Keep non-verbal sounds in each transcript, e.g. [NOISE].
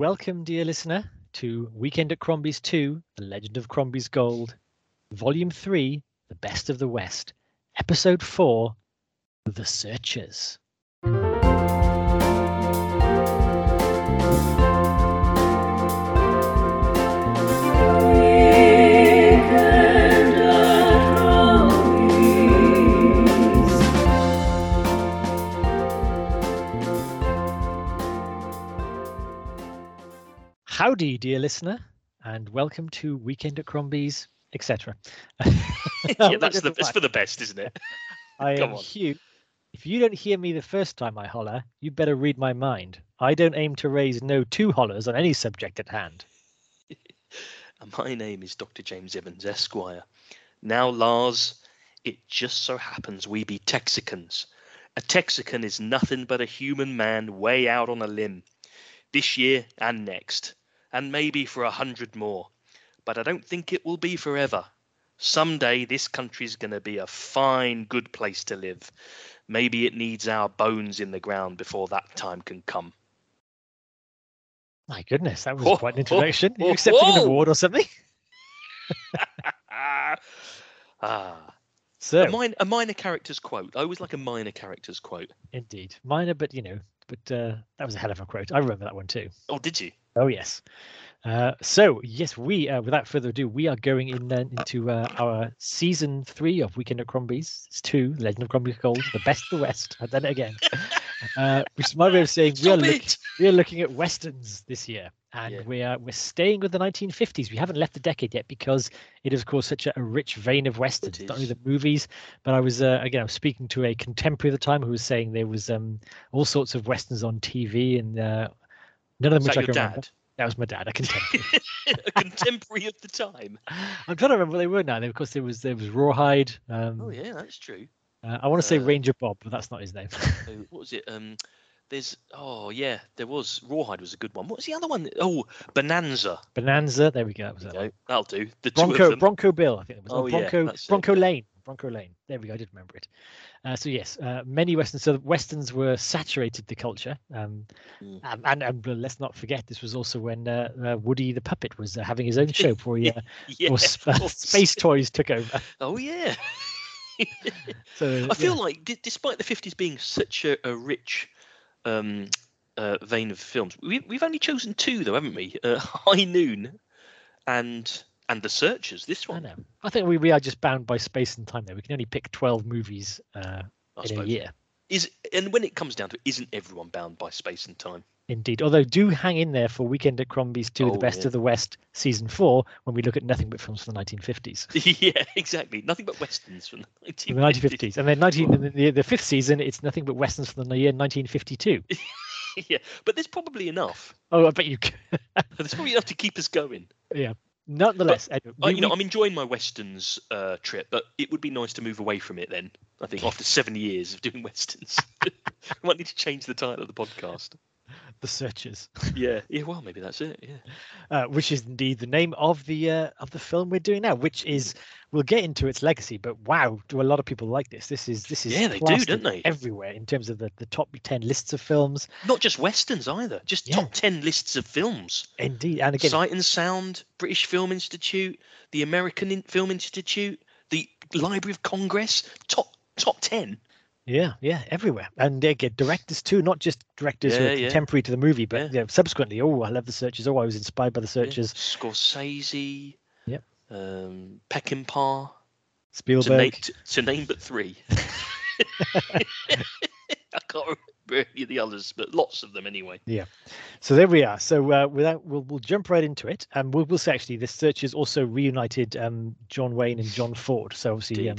Welcome, dear listener, to Weekend at Crombie's 2, The Legend of Crombie's Gold, Volume 3, The Best of the West, Episode 4, The Searchers. Howdy, dear listener, and welcome to Weekend at Crombie's, etc. [LAUGHS] [LAUGHS] yeah, that's the it's for the best, isn't it? I [LAUGHS] Come am on. Hugh. If you don't hear me the first time I holler, you'd better read my mind. I don't aim to raise no two hollers on any subject at hand. And my name is Dr. James Evans, Esquire. Now, Lars, it just so happens we be Texicans. A Texican is nothing but a human man way out on a limb. This year and next, and maybe for a hundred more. But I don't think it will be forever. Someday this country's going to be a fine, good place to live. Maybe it needs our bones in the ground before that time can come. My goodness, that was quite an introduction. Are you accepting an award or something? [LAUGHS] ah, a, So, min- a minor character's quote. I always like a minor character's quote. indeed, minor, but you know, but uh, that was a hell of a quote. I remember that one too. Oh, did you? Oh yes. Uh, so yes, we uh, without further ado, we are going in then into uh, our season three of Weekend at Crombie's. It's two, Legend of Crombie's Gold, the best of the West. I've done it again. Uh, which is my way of saying we are look, we are looking at westerns this year, and Yeah. we are we're staying with the 1950s. We haven't left the decade yet because it is of course such a, a rich vein of westerns. Not only the movies, but I was uh, again I was speaking to a contemporary at the time who was saying there was um, all sorts of westerns on TV, and uh, none of them Is which I your can dad? That was my dad, a contemporary. [LAUGHS] a contemporary of the time. I'm trying to remember what they were now. Of course, there was there was Rawhide. Um, Oh yeah, that's true. uh, I want to say Uh, Ranger Bob, but that's not his name. [LAUGHS] What was it? Um, there's oh yeah, there was Rawhide was a good one. What was the other one? Oh, Bonanza. Bonanza. There we go. That was there that go. That'll do. The Bronco. Bronco Bill. I think it was. Oh, Oh, yeah, Bronco it, Bronco. Lane. Bronco Layne. There we go. I did remember it. Uh, so yes, uh, many westerns. So westerns were saturated the culture. Um, Mm. and, and, and let's not forget, this was also when uh, uh, Woody the puppet was uh, having his own show before he, [LAUGHS] uh, yeah, before Sp- Space Toys took over. Oh yeah. [LAUGHS] So I feel yeah. like, d- despite the fifties being such a, a rich um, uh, vein of films, we, we've only chosen two, though, haven't we? Uh, [LAUGHS] High Noon and and The Searchers. This one. I know. I think we, we are just bound by space and time there. We can only pick 12 movies uh, in a year. Is and when it comes down to it, isn't everyone bound by space and time? Indeed. Although do hang in there for Weekend at Crombie's 2, The Oh, Best yeah. of the West, Season 4, when we look at nothing but films from the 1950s. [LAUGHS] yeah, exactly. Nothing but westerns from the From the 1950s. 1950s. And then 19, in the, the fifth season, it's nothing but westerns from the year 1952. [LAUGHS] yeah, but there's probably enough. Oh, I bet you There's probably enough to keep us going. [LAUGHS] Nonetheless, anyway, I, we- you know, we- I'm enjoying my westerns uh, trip, but it would be nice to move away from it then. I think after seven years of doing [LAUGHS] westerns, [LAUGHS] we might need to change the title of the podcast. [LAUGHS] The Searchers, Yeah, [LAUGHS] yeah. Well, maybe that's it. Yeah. uh, which is indeed the name of the uh, of the film we're doing now, which is we'll get into its legacy. But wow, do a lot of people like this? This is this is Yeah, they do, don't they? Everywhere in terms of the, the top ten lists of films. Not just westerns either. Just Yeah. top ten lists of films. Indeed, and again, Sight and Sound, British Film Institute, the American Film Institute, the Library of Congress. Top top ten. Yeah, yeah, everywhere. And they get directors too, not just directors who Yeah, are yeah. contemporary to the movie, but Yeah. you know, subsequently, oh, I love the searchers. Oh, I was inspired by the Yeah. searchers. Scorsese. Yep. Um, Peckinpah. To Spielberg. name, to, to name but three. [LAUGHS] [LAUGHS] [LAUGHS] I can't remember any of the others, but lots of them anyway. Yeah. So there we are. So uh, without, we'll we'll jump right into it, and we'll we'll say actually, the searchers also reunited um, John Wayne and John Ford. So obviously, um,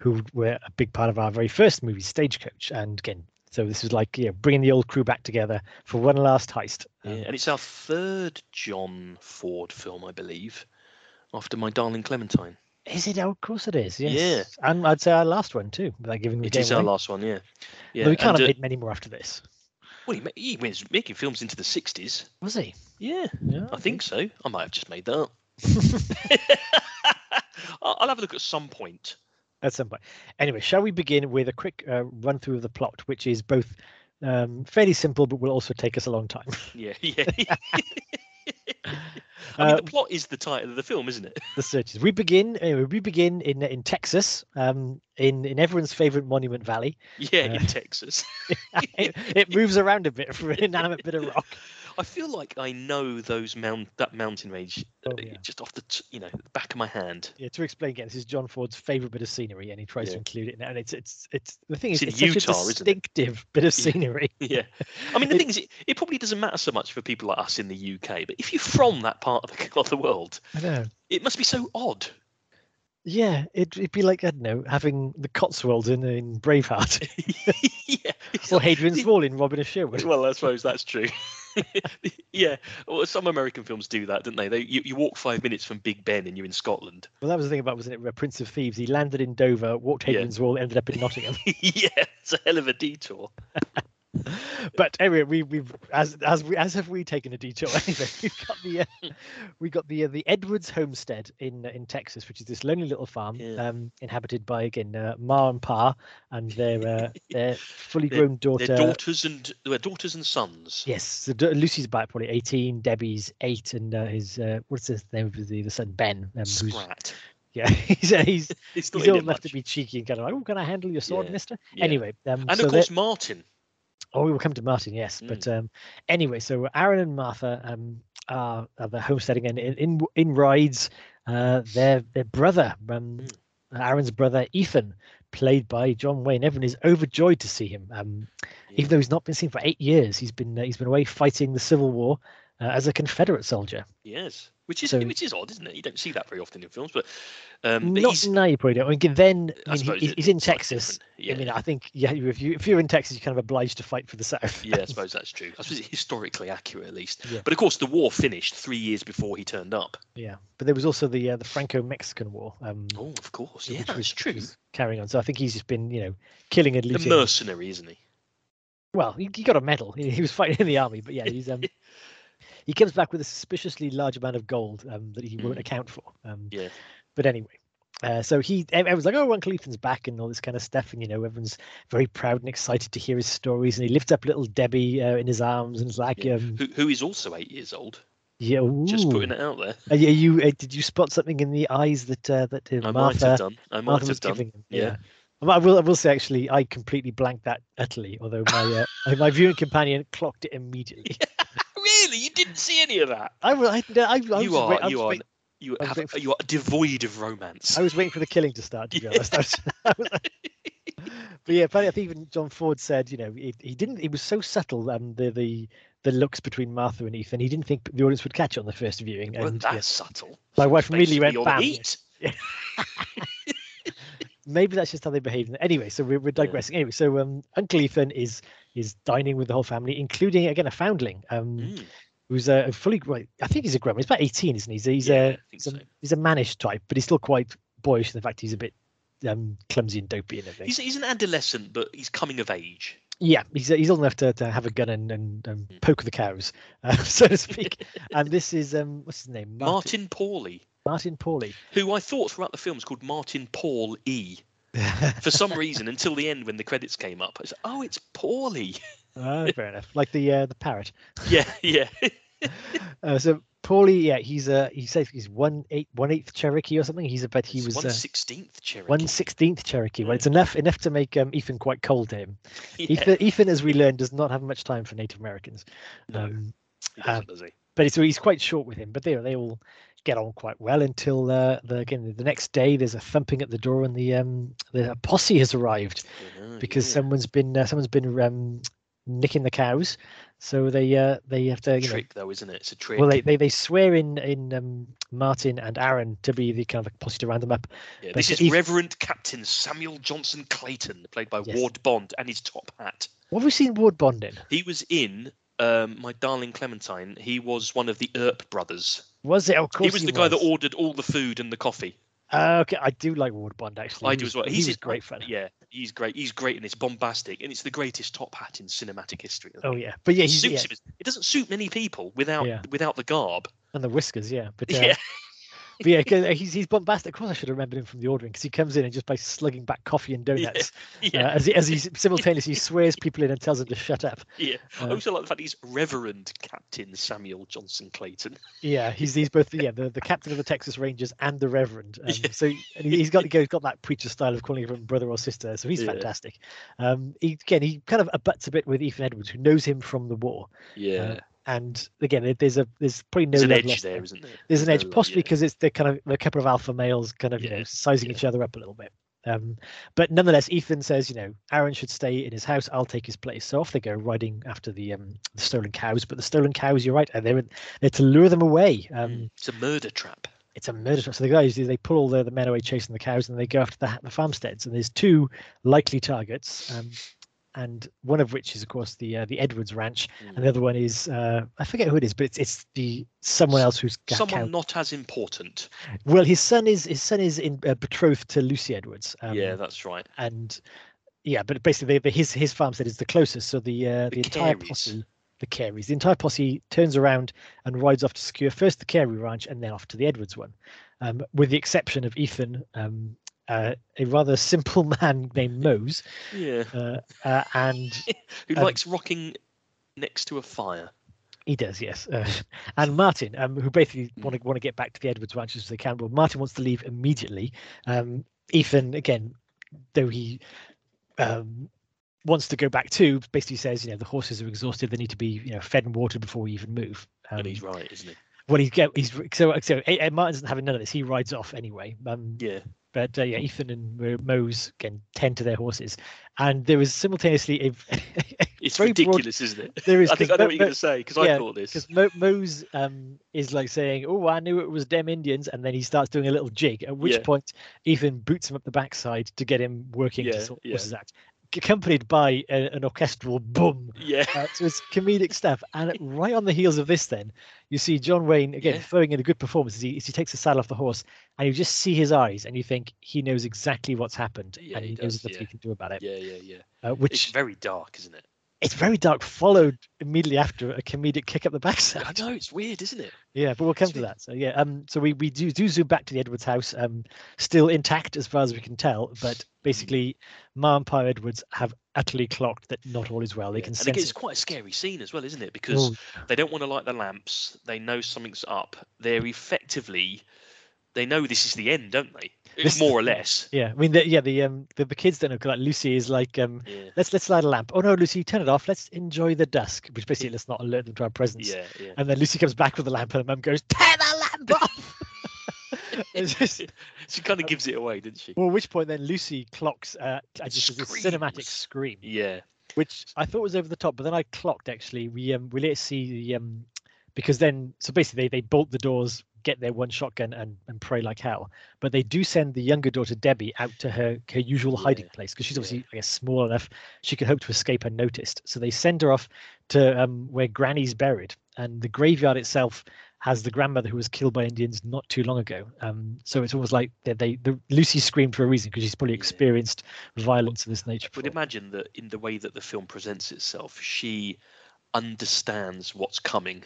who were a big part of our very first movie, Stagecoach. And again, so this is like you know, bringing the old crew back together for one last heist. Yeah, Um, and it's our third John Ford film, I believe, after My Darling Clementine. Is it? Oh, of course it is. Yes. Yeah. And I'd say our last one too, without giving the It game is our last one, yeah. Yeah, Though we can't and, have uh, made many more after this. well, he, he was making films into the 60s. Was he? Yeah, Yeah. I think so. I might have just made that up. [LAUGHS] [LAUGHS] I'll have a look at some point. at some point. Anyway, shall we begin with a quick uh, run through of the plot, which is both Um, fairly simple, but will also take us a long time. Yeah, [LAUGHS] yeah. I mean, Uh, the plot is the title of the film, isn't it? the searches. We begin. Anyway, we begin in in Texas, um, in in everyone's favorite Monument Valley. Yeah, Uh, in Texas. [LAUGHS] it, it moves around a bit for [LAUGHS] an inanimate bit of rock. I feel like I know those mount that mountain range Oh, uh, yeah. just off the t- you know the back of my hand. Yeah, to explain again, this is John Ford's favorite bit of scenery, and he tries to include it now. And it's it's it's the thing is, It's it's, in such a distinctive bit of scenery. [LAUGHS] Yeah, I mean the thing is, it, it probably doesn't matter so much for people like us in the UK, but if you're from that part of the, [LAUGHS] of the world, I know. it must be so odd. Yeah, it, it'd be like I don't know, having the Cotswolds in in Braveheart [LAUGHS] yeah, or Hadrian's Wall in Robin of Sherwood. Well, I suppose that's true. [LAUGHS] yeah, well, some American films do that, don't they? They you, you walk five minutes from Big Ben and you're in Scotland. Well, that was the thing about wasn't it Prince of Thieves? He landed in Dover, walked Yeah. Hadrian's Wall, ended up in Nottingham. [LAUGHS] yeah, it's a hell of a detour. [LAUGHS] but anyway, we, we've as as we as have we taken a detour. [LAUGHS] Anyway, we've got the uh, we got the uh, the Edwards homestead in in Texas, which is this lonely little farm Yeah. um, inhabited by again uh, Ma and Pa and their uh, [LAUGHS] their fully grown daughter. Their daughters and their daughters and sons. Yes, so Lucy's about probably eighteen, Debbie's eight, and uh, his uh, what's his name of the, the son Ben, um, Sprat. yeah, [LAUGHS] he's uh, he's not he's old enough to be cheeky and kind of like, oh, can I handle your sword, Yeah, Mister? yeah. Anyway, um, And so of course, Martin. Oh, we will come to Martin, yes. Mm. But um, anyway, so Aaron and Martha um, are, are the homesteading and in in, in rides uh, their their brother, um, Mm. Aaron's brother Ethan, played by John Wayne. Everyone is overjoyed to see him, um, Yeah. even though he's not been seen for eight years. He's been uh, he's been away fighting the Civil War uh, as a Confederate soldier. Yes, which is So- which is odd, isn't it? You don't see that very often in films, but um, but not now, you probably don't. I mean, then I mean, he, he's in Texas. Yeah, I mean, I think yeah, if you if you're in Texas, you're kind of obliged to fight for the South. [LAUGHS] yeah, I [LAUGHS] suppose that's true. I suppose it's historically accurate at least. Yeah. But of course, the war finished three years before he turned up. Yeah, but there was also the uh, the Franco-Mexican War. Um, Oh, of course, yeah, was- that's which true. was carrying on. So I think he's just been, you know, killing and A looting. mercenary, isn't he? Well, he, he got a medal. He, he was fighting in the army, but yeah, he's um, [LAUGHS] he comes back with a suspiciously large amount of gold um, that he won't Mm. account for. Um, Yeah. But anyway, uh, so he everyone's like, oh, Uncle Ethan's back and all this kind of stuff, and you know, everyone's very proud and excited to hear his stories. And he lifts up little Debbie uh, in his arms and is like, Yeah. um, Who, who is also eight years old. yeah, Just putting it out there. Uh, yeah, you uh, did you spot something in the eyes that uh, that uh, I might have done. I might Martha have done. him. yeah. Um, I will. I will say actually, I completely blanked that utterly. Although my uh, [LAUGHS] my viewing companion clocked it immediately. You didn't see any of that. I was. I, I, I you are. you are. You have. for- You are devoid of romance. I was waiting for the killing to start. To be Yeah. honest, I was, [LAUGHS] I was, but yeah, apparently, I think even John Ford said, you know, he, he didn't. It was so subtle. Um, the the the looks between Martha and Ethan. He didn't think the audience would catch it on the first viewing. Well, and that's yeah, subtle. my wife immediately Basically went all bam. [LAUGHS] maybe that's just how they behave. Anyway, so we're, we're digressing. Anyway, so um, Uncle Ethan is is dining with the whole family, including again a foundling. Um, Mm, who's a, a fully well, I think he's a grown. He's about eighteen, isn't he? He's, he's Yeah, a he's a, so. he's a mannish type, but he's still quite boyish in the fact he's a bit um, clumsy and dopey and everything. He's, he's an adolescent, but he's coming of age. yeah, he's he's old enough to, to have a gun and and um, Mm. poke the cows, uh, [LAUGHS] so to speak. [LAUGHS] and this is um, what's his name? Martin Pawley, Martin Pawley. who I thought throughout the film was called Martin Paul E. [LAUGHS] For some reason, until the end when the credits came up, I said, "Oh, it's Pawley." Ah, fair enough. Like the uh, the parrot. [LAUGHS] yeah, yeah. [LAUGHS] Uh, so Paulie, yeah, he's uh he says he's one eight one eighth Cherokee or something. He's a but he It's was one uh, sixteenth Cherokee. one sixteenth Cherokee. Well, it's enough enough to make um, Ethan quite cold to him. [LAUGHS] Yeah, Ethan, Ethan, as we learned, does not have much time for Native Americans. no, Um, he doesn't, does he? but so he's quite short with him. But they they all get on quite well until uh, the again the next day. There's a thumping at the door and the um the posse has arrived Yeah, because yeah. someone's been uh, someone's been um nicking the cows. So they uh they have to you know trick though, isn't it? It's a trick. Well, they, they, they swear in in um, Martin and Aaron to be the kind of like posse to round them up. Yeah, but this is if- Reverend Captain Samuel Johnson Clayton, played by Yes. Ward Bond, and his top hat. What have we seen Ward Bond in? He was in um, My Darling Clementine. He was one of the Earp brothers. Was it? Of course, He was he the guy that ordered all the food and the coffee. Uh, okay, I do like Ward Bond actually. I He do was- as well. He He's was in- great fun. Yeah, he's great. He's great, and it's bombastic, and it's the greatest top hat in cinematic history. Oh yeah, but yeah, It suits yeah, him. It doesn't suit many people without Yeah. without the garb. and the whiskers, yeah. But uh, [LAUGHS] Yeah, but yeah, he's he's bombastic. Of course, I should have remembered him from the ordering because he comes in and just by slugging back coffee and donuts [LAUGHS] yeah, uh, as he as he simultaneously swears people in and tells them to shut up. yeah. I uh, also like the fact he's Reverend Captain Samuel Johnson Clayton. [LAUGHS] Yeah, he's he's both yeah the, the captain of the Texas Rangers and the Reverend. Um, Yeah. So he's got he's got that preacher style of calling everyone brother or sister. So he's Yeah. fantastic. Um, he, again, he kind of abuts a bit with Ethan Edwards, who knows him from the war. Yeah, And again, there- there's a there's probably no there's an edge lost there, isn't there? There's an edge, no- possibly yeah. because it's the kind of a couple of alpha males kind of you know sizing yeah. each other up a little bit. Um, but nonetheless, Ethan says, you know, Aaron should stay in his house. I'll take his place. So off they go, riding after the um, the stolen cows. But the stolen cows, you're right, are there they're to lure them away. Um, Mm, it's a murder trap. it's a murder trap. So the guys they pull all the, the men away chasing the cows, and they go after the, the farmsteads. And there's two likely targets, um, and one of which is of course the uh, the Edwards Ranch, and the Mm. other one is uh, I forget who it is, but it's it's the someone else who's got Someone not as important. Well, his son is his son is in uh, betrothed to Lucy Edwards. Um, yeah, that's right. and yeah, but basically the, the, his his farmstead is the closest. So the uh, the, The entire posse, the Careys, the entire posse turns around and rides off to secure first the Carey ranch and then off to the Edwards one, um, with the exception of Ethan, um, uh, a rather simple [LAUGHS] man named Mose, Yeah, uh, uh, and [LAUGHS] who um, likes rocking next to a fire. He does, yes. Uh, [LAUGHS] and Martin, um, who basically want to want to get back to the Edwards ranch as they can. Well, Martin wants to leave immediately. Um, Ethan, again, though he um, wants to go back too, basically says, you know, the horses are exhausted. They need to be, you know, fed and watered before we even move. Um, and he's right, isn't he? well, he's get he's so so. Martin's not having none of this. He rides off anyway. Um, Yeah. But uh, yeah, Ethan and Mo- Mose can tend to their horses, and there was simultaneously a. [LAUGHS] It's very broad- ridiculous, isn't it? There is [LAUGHS] I think I know Mo- what you're going to say because I thought this. because Mo- Mose um, is like saying, "Oh, I knew it was them Indians," and then he starts doing a little jig. At which Yeah. point, Ethan boots him up the backside to get him working Yeah, to sort yeah. horses out, accompanied by a, an orchestral boom. Yeah. Uh, so it's comedic stuff. And right on the heels of this, then you see John Wayne again Yeah. throwing in a good performance as he, as he takes the saddle off the horse, and you just see his eyes, and you think he knows exactly what's happened, Yeah, and he he, knows does, nothing yeah. he can do about it. Yeah, yeah, yeah. Uh, It's which very dark, isn't it? It's very dark, followed immediately after a comedic kick up the backside. I know it's weird, isn't it? Yeah, but we'll come to Sweet. that. So yeah, um, so we we do do zoom back to the Edwards house, um, still intact as far as we can tell, but basically, Ma and Pa Edwards have utterly clocked that not all is well. They Yeah. can and sense it's it. quite a scary scene as well, isn't it? Because Oh, they don't want to light the lamps. They know something's up. They're effectively, they know this is the end, don't they? This- More or less. yeah, I mean, the, yeah, the um, the, the kids don't know. Like Lucy is like, um, Yeah. let's let's light a lamp. Oh no, Lucy, turn it off. Let's enjoy the dusk. Which basically let's not alert them to our presence. Yeah, yeah. And then Lucy comes back with the lamp, and the mum goes, "Tear the lamp off!" [LAUGHS] just, [LAUGHS] she kind of gives it away, didn't she? well, at which point then Lucy clocks uh, just a cinematic scream. Yeah. which I thought was over the top, but then I clocked actually. We um we later see the um because then so basically they, they bolt the doors, get their one shotgun and and pray like hell. But they do send the younger daughter Debbie out to her her usual hiding place because she's yeah. obviously I guess small enough she could hope to escape unnoticed. So they send her off to um where Granny's buried, and the graveyard itself has the grandmother who was killed by Indians not too long ago. Um, so it's almost like they, they the Lucy screamed for a reason because she's probably Yeah. experienced violence of this nature. I would imagine that in the way that the film presents itself, she understands what's coming.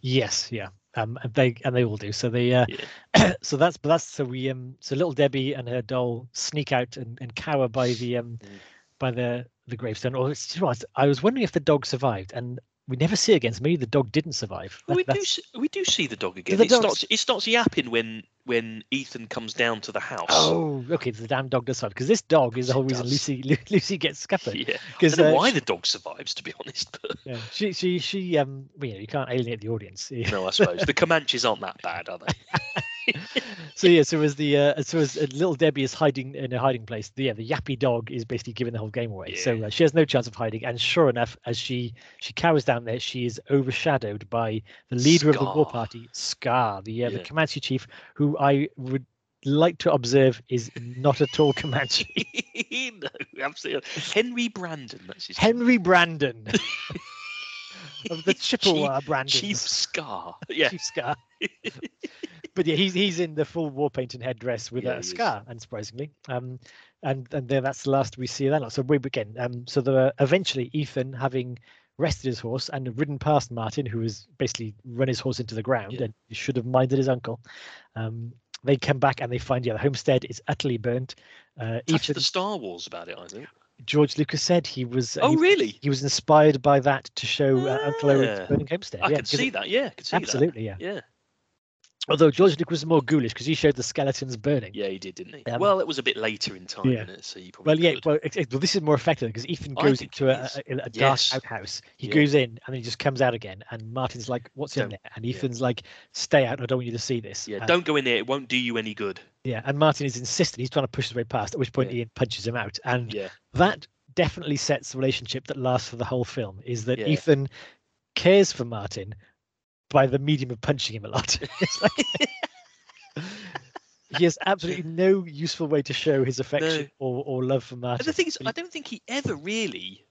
Yes, yeah. Um, and they and they all do. So they uh, Yeah. [CLEARS THROAT] so that's but that's so we um so little Debbie and her doll sneak out and, and cower by the um Mm. by the the gravestone. Or it's, you know I was wondering if the dog survived, and we never see it again. So maybe the dog didn't survive. That- we do see, we do see the dog again. the It starts it starts yapping when when Ethan comes down to the house. Oh, okay. The damn dog does survive because this dog is the It whole reason does. Lucy [LAUGHS] Lucy gets scuppered. yeah. I Because don't know uh, why the dog survives, to be honest. But [LAUGHS] yeah, she she she um well, you know you can't alienate the audience. no, I suppose the Comanches aren't that bad, are they? [LAUGHS] so yeah, so as the uh, so as uh, little Debbie is hiding in a hiding place, the yeah, the yappy dog is basically giving the whole game away. So uh, she has no chance of hiding. And sure enough, as she she cowers down there, she is overshadowed by the leader of the war party, Scar, the uh, the Yeah. Comanche chief, who I would like to observe is not at all Comanche. [LAUGHS] no, absolutely. Henry Brandon. That's his Henry Brandon [LAUGHS] [LAUGHS] of the Chippewa Brandons. Chief Scar. [LAUGHS] Yeah. Chief Scar. [LAUGHS] but yeah, he's he's in the full war paint and headdress with Yeah, a he is. scar, unsurprisingly. Um, and and then that's the last we see of that. So we begin. Um, so the eventually Ethan, having rested his horse and ridden past Martin, who has basically run his horse into the ground Yeah. and he should have minded his uncle. Um, they come back and they find yeah the homestead is utterly burnt. Uh, Touch Ethan, the Star Wars about it, I think. George Lucas said he was uh, Oh, he, really? he was inspired by that to show uh, Uncle Owen's burning homestead. I yeah, can see that. Yeah, I can see Absolutely, yeah. Yeah, Although George Lucas was more ghoulish because he showed the skeletons burning. yeah, he did, didn't he? Um, well, it was a bit later in time, yeah. it? So you probably Well, yeah. Well, ex- ex- well, this is more effective because Ethan goes into a, a, a dark Yes. outhouse. He Yeah. goes in and then he just comes out again. And Martin's like, "What's in Don't- there?" And yeah. Ethan's like, "Stay out. I don't want you to see this." yeah, don't go in there. It won't do you any good. Yeah, and Martin is insistent. He's trying to push his way past. At which point Yeah. Ethan punches him out, and Yeah, that definitely sets the relationship that lasts for the whole film. Is that Yeah. Ethan cares for Martin by the medium of punching him a lot. [LAUGHS] Like- [LAUGHS] he has absolutely no useful way to show his affection or, or love for Martin. and the thing is, I don't think he ever really,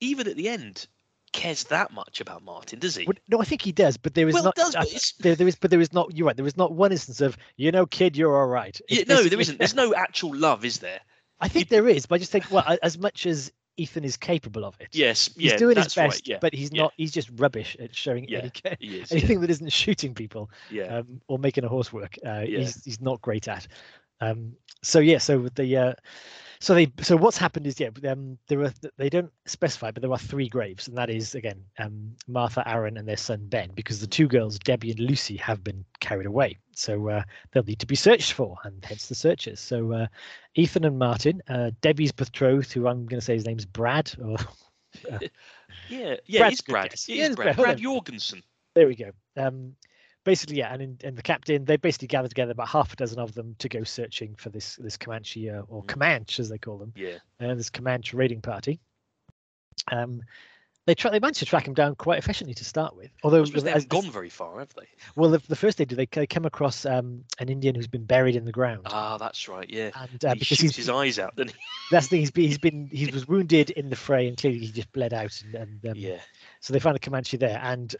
even at the end, cares that much about Martin, does he? Well, no, I think he does, but there is Well, not. does, but there, there is, but there is not. You're right. There is not one instance of you know, kid, you're all right. Yeah, no, there isn't. There's no actual love, is there? I think there is, but I just think well, as much as Ethan is capable of it, Yes, he's yeah, doing his best, right. Yeah, but he's yeah. not. He's just rubbish at showing any is. Anything that isn't shooting people um, or making a horse work. Uh. He's he's not great at. Um, so yeah, so with the uh, so they so what's happened is yeah, um, there are they don't specify, but there are three graves, and that is again um, Martha, Aaron, and their son Ben, because the two girls Debbie and Lucy have been carried away, so uh, they'll need to be searched for, and hence the searches. So uh, Ethan and Martin, uh, Debbie's betrothed, who I'm going to say his name's Brad, or [LAUGHS] yeah, yeah, Brad's it's Brad. Yeah, Brad. Brad. Brad Jorgensen. there we go. Um, basically, yeah, and in, and the captain, they basically gathered together about half a dozen of them to go searching for this this Comanche uh, or Mm. Comanche as they call them, Yeah, uh, this Comanche raiding party. Um, they try, they managed to track him down quite efficiently to start with. Although, they haven't as- gone very far, have they? well, the, the first they do, they, they come across um, an Indian who's been buried in the ground, Ah, that's right. Yeah, and uh, he because he's his eyes out, doesn't [LAUGHS] that's the thing, he's been he's been he [LAUGHS] was wounded in the fray, and clearly he just bled out, and, and um. Yeah, So they find a Comanche there, and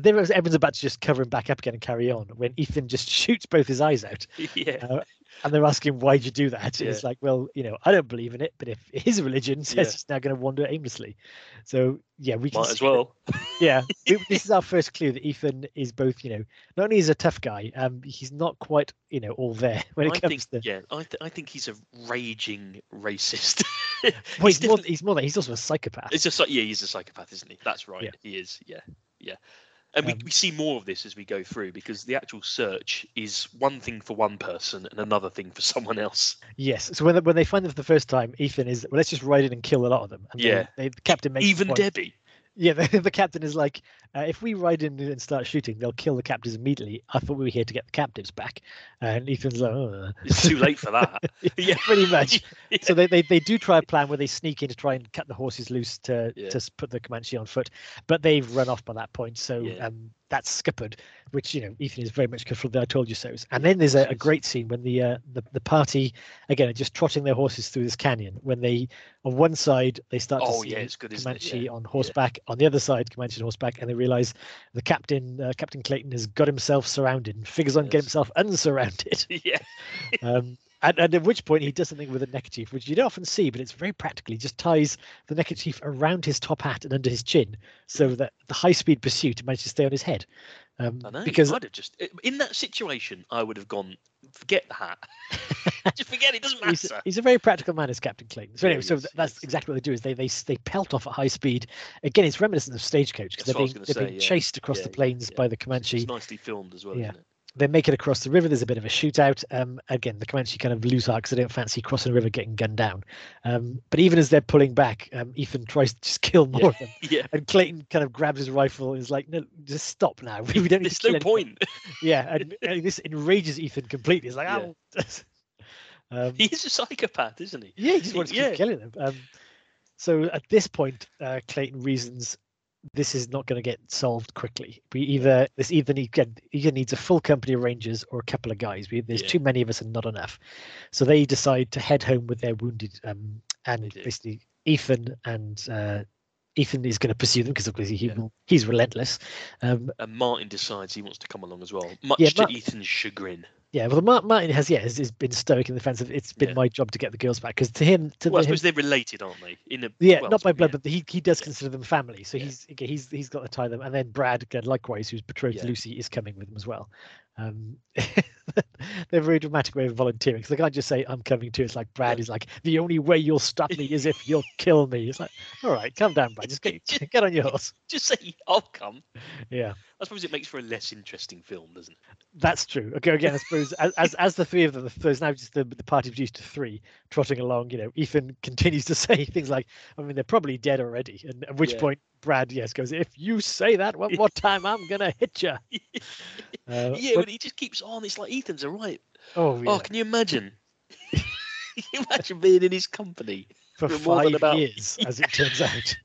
there was everyone's about to just cover him back up again and carry on when Ethan just [LAUGHS] shoots both his eyes out, [LAUGHS] yeah, uh, and they're asking why'd you do that? And It's like, well, you know, I don't believe in it, but if [LAUGHS] his religion says Yeah. he's now going to wander aimlessly, so yeah, we might as see that- well. yeah, this is our first clue that Ethan is both, you know, not only is a tough guy, um, he's not quite, you know, all there when it I comes think, to. yeah, I, th- I think he's a raging racist. Well, he's he's, more, he's more than he's also a psychopath. It's just like yeah, he's a psychopath, isn't he? That's right. Yeah. He is. Yeah, yeah. And we, Um, we see more of this as we go through because the actual search is one thing for one person and another thing for [LAUGHS] someone else. Yes. So when they, when they find them for the first time, Ethan is well. Let's just ride in and kill a lot of them. And Yeah. They, the captain makes Even Debbie. Yeah, [LAUGHS] the, the captain is like, uh, if we ride in and start shooting, they'll kill the captives immediately. I thought we were here to get the captives back, and Ethan's like, oh. It's too late for that. [LAUGHS] yeah, pretty much. Yeah. [LAUGHS] So they, they, they do try a plan where they sneak in to try and cut the horses loose to Yeah. to put the Comanche on foot, but they've run off by that point. So Yeah. um, that's scuppered, which you know Ethan is very much careful I told you so's. And then there's a, a great scene when the uh, the the party again are just trotting their horses through this canyon. When they on one side they start to Oh see yeah, good. Comanche Yeah. on horseback. On the other side, Comanche on horseback, and they realize the captain, uh, Captain Clayton, has got himself surrounded and figures on getting himself unsurrounded. [LAUGHS] Yeah. [LAUGHS] Um, and, and at which point he does something with a neckerchief, which you don't often see, but it's very practical. He just ties the neckerchief around his top hat and under his chin, so that the high-speed pursuit manages to stay on his head. Um, I know. because I'd have just in that situation, I would have gone. Forget the hat. [LAUGHS] just forget it. Doesn't [LAUGHS] he's, matter. he's a very practical man, is Captain Clayton. So anyway, so yes, that's yes. exactly what they do. Is they they they pelt off at high speed. Again, it's reminiscent of Stagecoach because they're being they're gonna being yeah. chased across Yeah, the plains yeah. by the It's Comanche. nicely filmed as well, Yeah. isn't it? They make it across the river. There's a bit of a shootout. Um, again, the Comanche kind of lose heart because they don't fancy crossing the river, getting gunned down. Um, but even as they're pulling back, um, Ethan tries to just kill more Yeah. of them. [LAUGHS] Yeah. And Clayton kind of grabs his rifle and is like, "No, just stop now. [LAUGHS] We don't need There's to kill no anyone." point. [LAUGHS] Yeah, and, and this enrages Ethan completely. He's like, Yeah. "Oh." um, He is a psychopath, isn't he? yeah, he just wants to yeah. keep killing them. Um, so at this point, uh, Clayton reasons this is not going to get solved quickly. We either this either need either needs a full company of rangers or a couple of guys. We, there's Yeah. too many of us and not enough. So they decide to head home with their wounded. Um, and basically Ethan and uh, Ethan is going to pursue them because obviously he Yeah. will, he's relentless. Um, And Martin decides he wants to come along as well, much Yeah, to Ethan's chagrin. Yeah, well, Martin has yeah has, has been stoic in the sense of it's been Yeah. my job to get the girls back because to him to Well, I the, him, suppose they're related, aren't they? In a yeah well, not by blood yeah. but he he does Yeah. consider them family so he's he's he's got to tie them and then Brad again likewise who's betrothed to Lucy is coming with them as well. Um, [LAUGHS] they're very dramatic way of volunteering because they can't just say I'm coming too. It's like Brad is like the only way you'll stop me is if [LAUGHS] you'll kill me. It's like all right, calm down, Brad. Just get [LAUGHS] get on your horse. Just say I'll come. Yeah. I suppose it makes for a less interesting film, doesn't it? That's true. Okay, again, I suppose as as, as the three of them, there's now just the, the party reduced to three, trotting along. You know, Ethan continues to say things like, "I mean, they're probably dead already." And at which Yeah. point, Brad, yes, goes, "If you say that one more time, I'm gonna hit you." [LAUGHS] Uh, yeah, but- but he just keeps on. It's like Ethan's all right. oh, yeah. Oh, can you imagine? [LAUGHS] can you [LAUGHS] imagine being in his company? for for five about- years, as it turns out.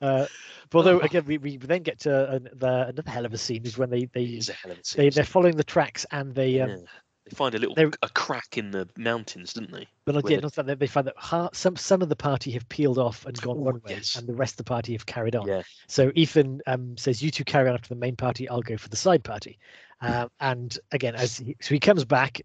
Uh, but although again, we, we then get to an, the, another hell of a scene is when they they It's a hell of a they, they're following the tracks and they um, yeah. They find a little they're- a crack in the mountains, didn't they? But yeah, they- not that they- find that ha- some some of the party have peeled off and gone Ooh, one way, yes. and the rest of the party have carried on. Yeah. So Ethan um, says, "You two carry on after the main party. I'll go for the side party." [LAUGHS] Um, and again, as he, so he comes back,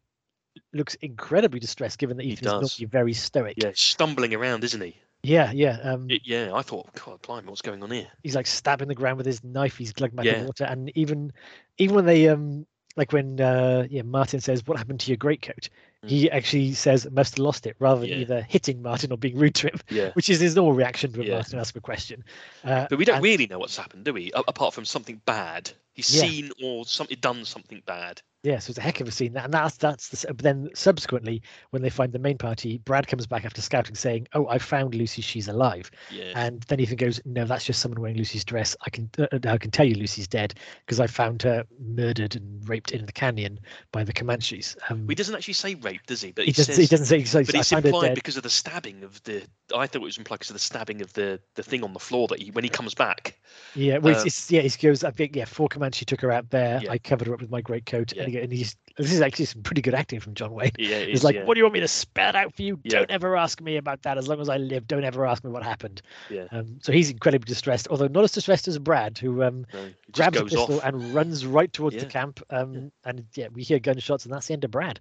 looks incredibly distressed, given that He Ethan is normally very stoic. Yeah, stumbling around, isn't he? yeah, yeah. Um, Y- yeah, I thought, God, blimey, what's going on here? he's like stabbing the ground with his knife. He's glugging back the Yeah. water, and even even when they um like when uh yeah Martin says, "What happened to your greatcoat?" Mm. He actually says, "Must have lost it," rather than Yeah. either hitting Martin or being rude to him. Yeah. [LAUGHS] which is his normal reaction to a Yeah. Martin ask a question. Uh, But we don't and- really know what's happened, do we? A- apart from something bad. He's seen or something done something bad. Yeah, so it's a heck of a scene, and that's that's the. But then subsequently, when they find the main party, Brad comes back after scouting, saying, "Oh, I found Lucy. She's alive." Yeah. And then Ethan goes, "No, that's just someone wearing Lucy's dress. I can uh, I can tell you Lucy's dead because I found her murdered and raped in the canyon by the Comanches." Um, he doesn't actually say rape, does he? But he he, doesn't. says, he doesn't say. He says, But it's implied dead." because of the stabbing of the. I thought it was implied because of the stabbing of the the thing on the floor that he when he comes back. Yeah, well, Um, it's yeah. He goes, I think, yeah. four Comanche took her out there. Yeah. I covered her up with my greatcoat, Yeah. And, he, and he's. This is actually some pretty good acting from John Wayne. Yeah, it He's is, like, yeah. "What do you want me to spell out for you? Yeah. Don't ever ask me about that. As long as I live, don't ever ask me what happened." Yeah. Um, so he's incredibly distressed, although not as distressed as Brad, who um, No, grabs a pistol off. and runs right towards the camp. Um, And yeah, we hear gunshots, and that's the end of Brad.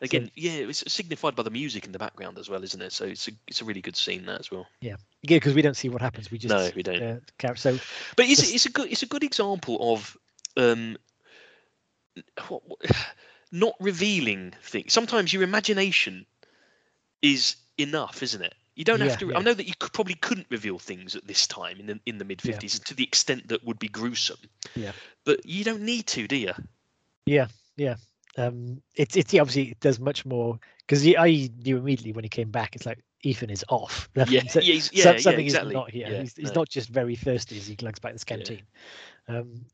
Again, yeah, it's signified by the music in the background as well, isn't it? So it's a it's a really good scene that as well. Yeah, yeah, because we don't see what happens. We just No, we don't. Uh, so But it's it's a good it's a good example of um [SIGHS] not revealing things. Sometimes your imagination is enough, isn't it? You don't Yeah, have to. yeah. I know that you could, probably couldn't reveal things at this time in the in the mid fifties to the extent that would be gruesome. Yeah. But you don't need to, do you? Yeah, yeah. Um, it's it's yeah, obviously it does much more because I knew immediately when he came back. It's like Ethan is off. [LAUGHS] Yeah, so- yeah, he's, yeah, yeah, something exactly. is not here. Yeah, he's he's no. not just very thirsty as he lugs back this Yeah. canteen. Um,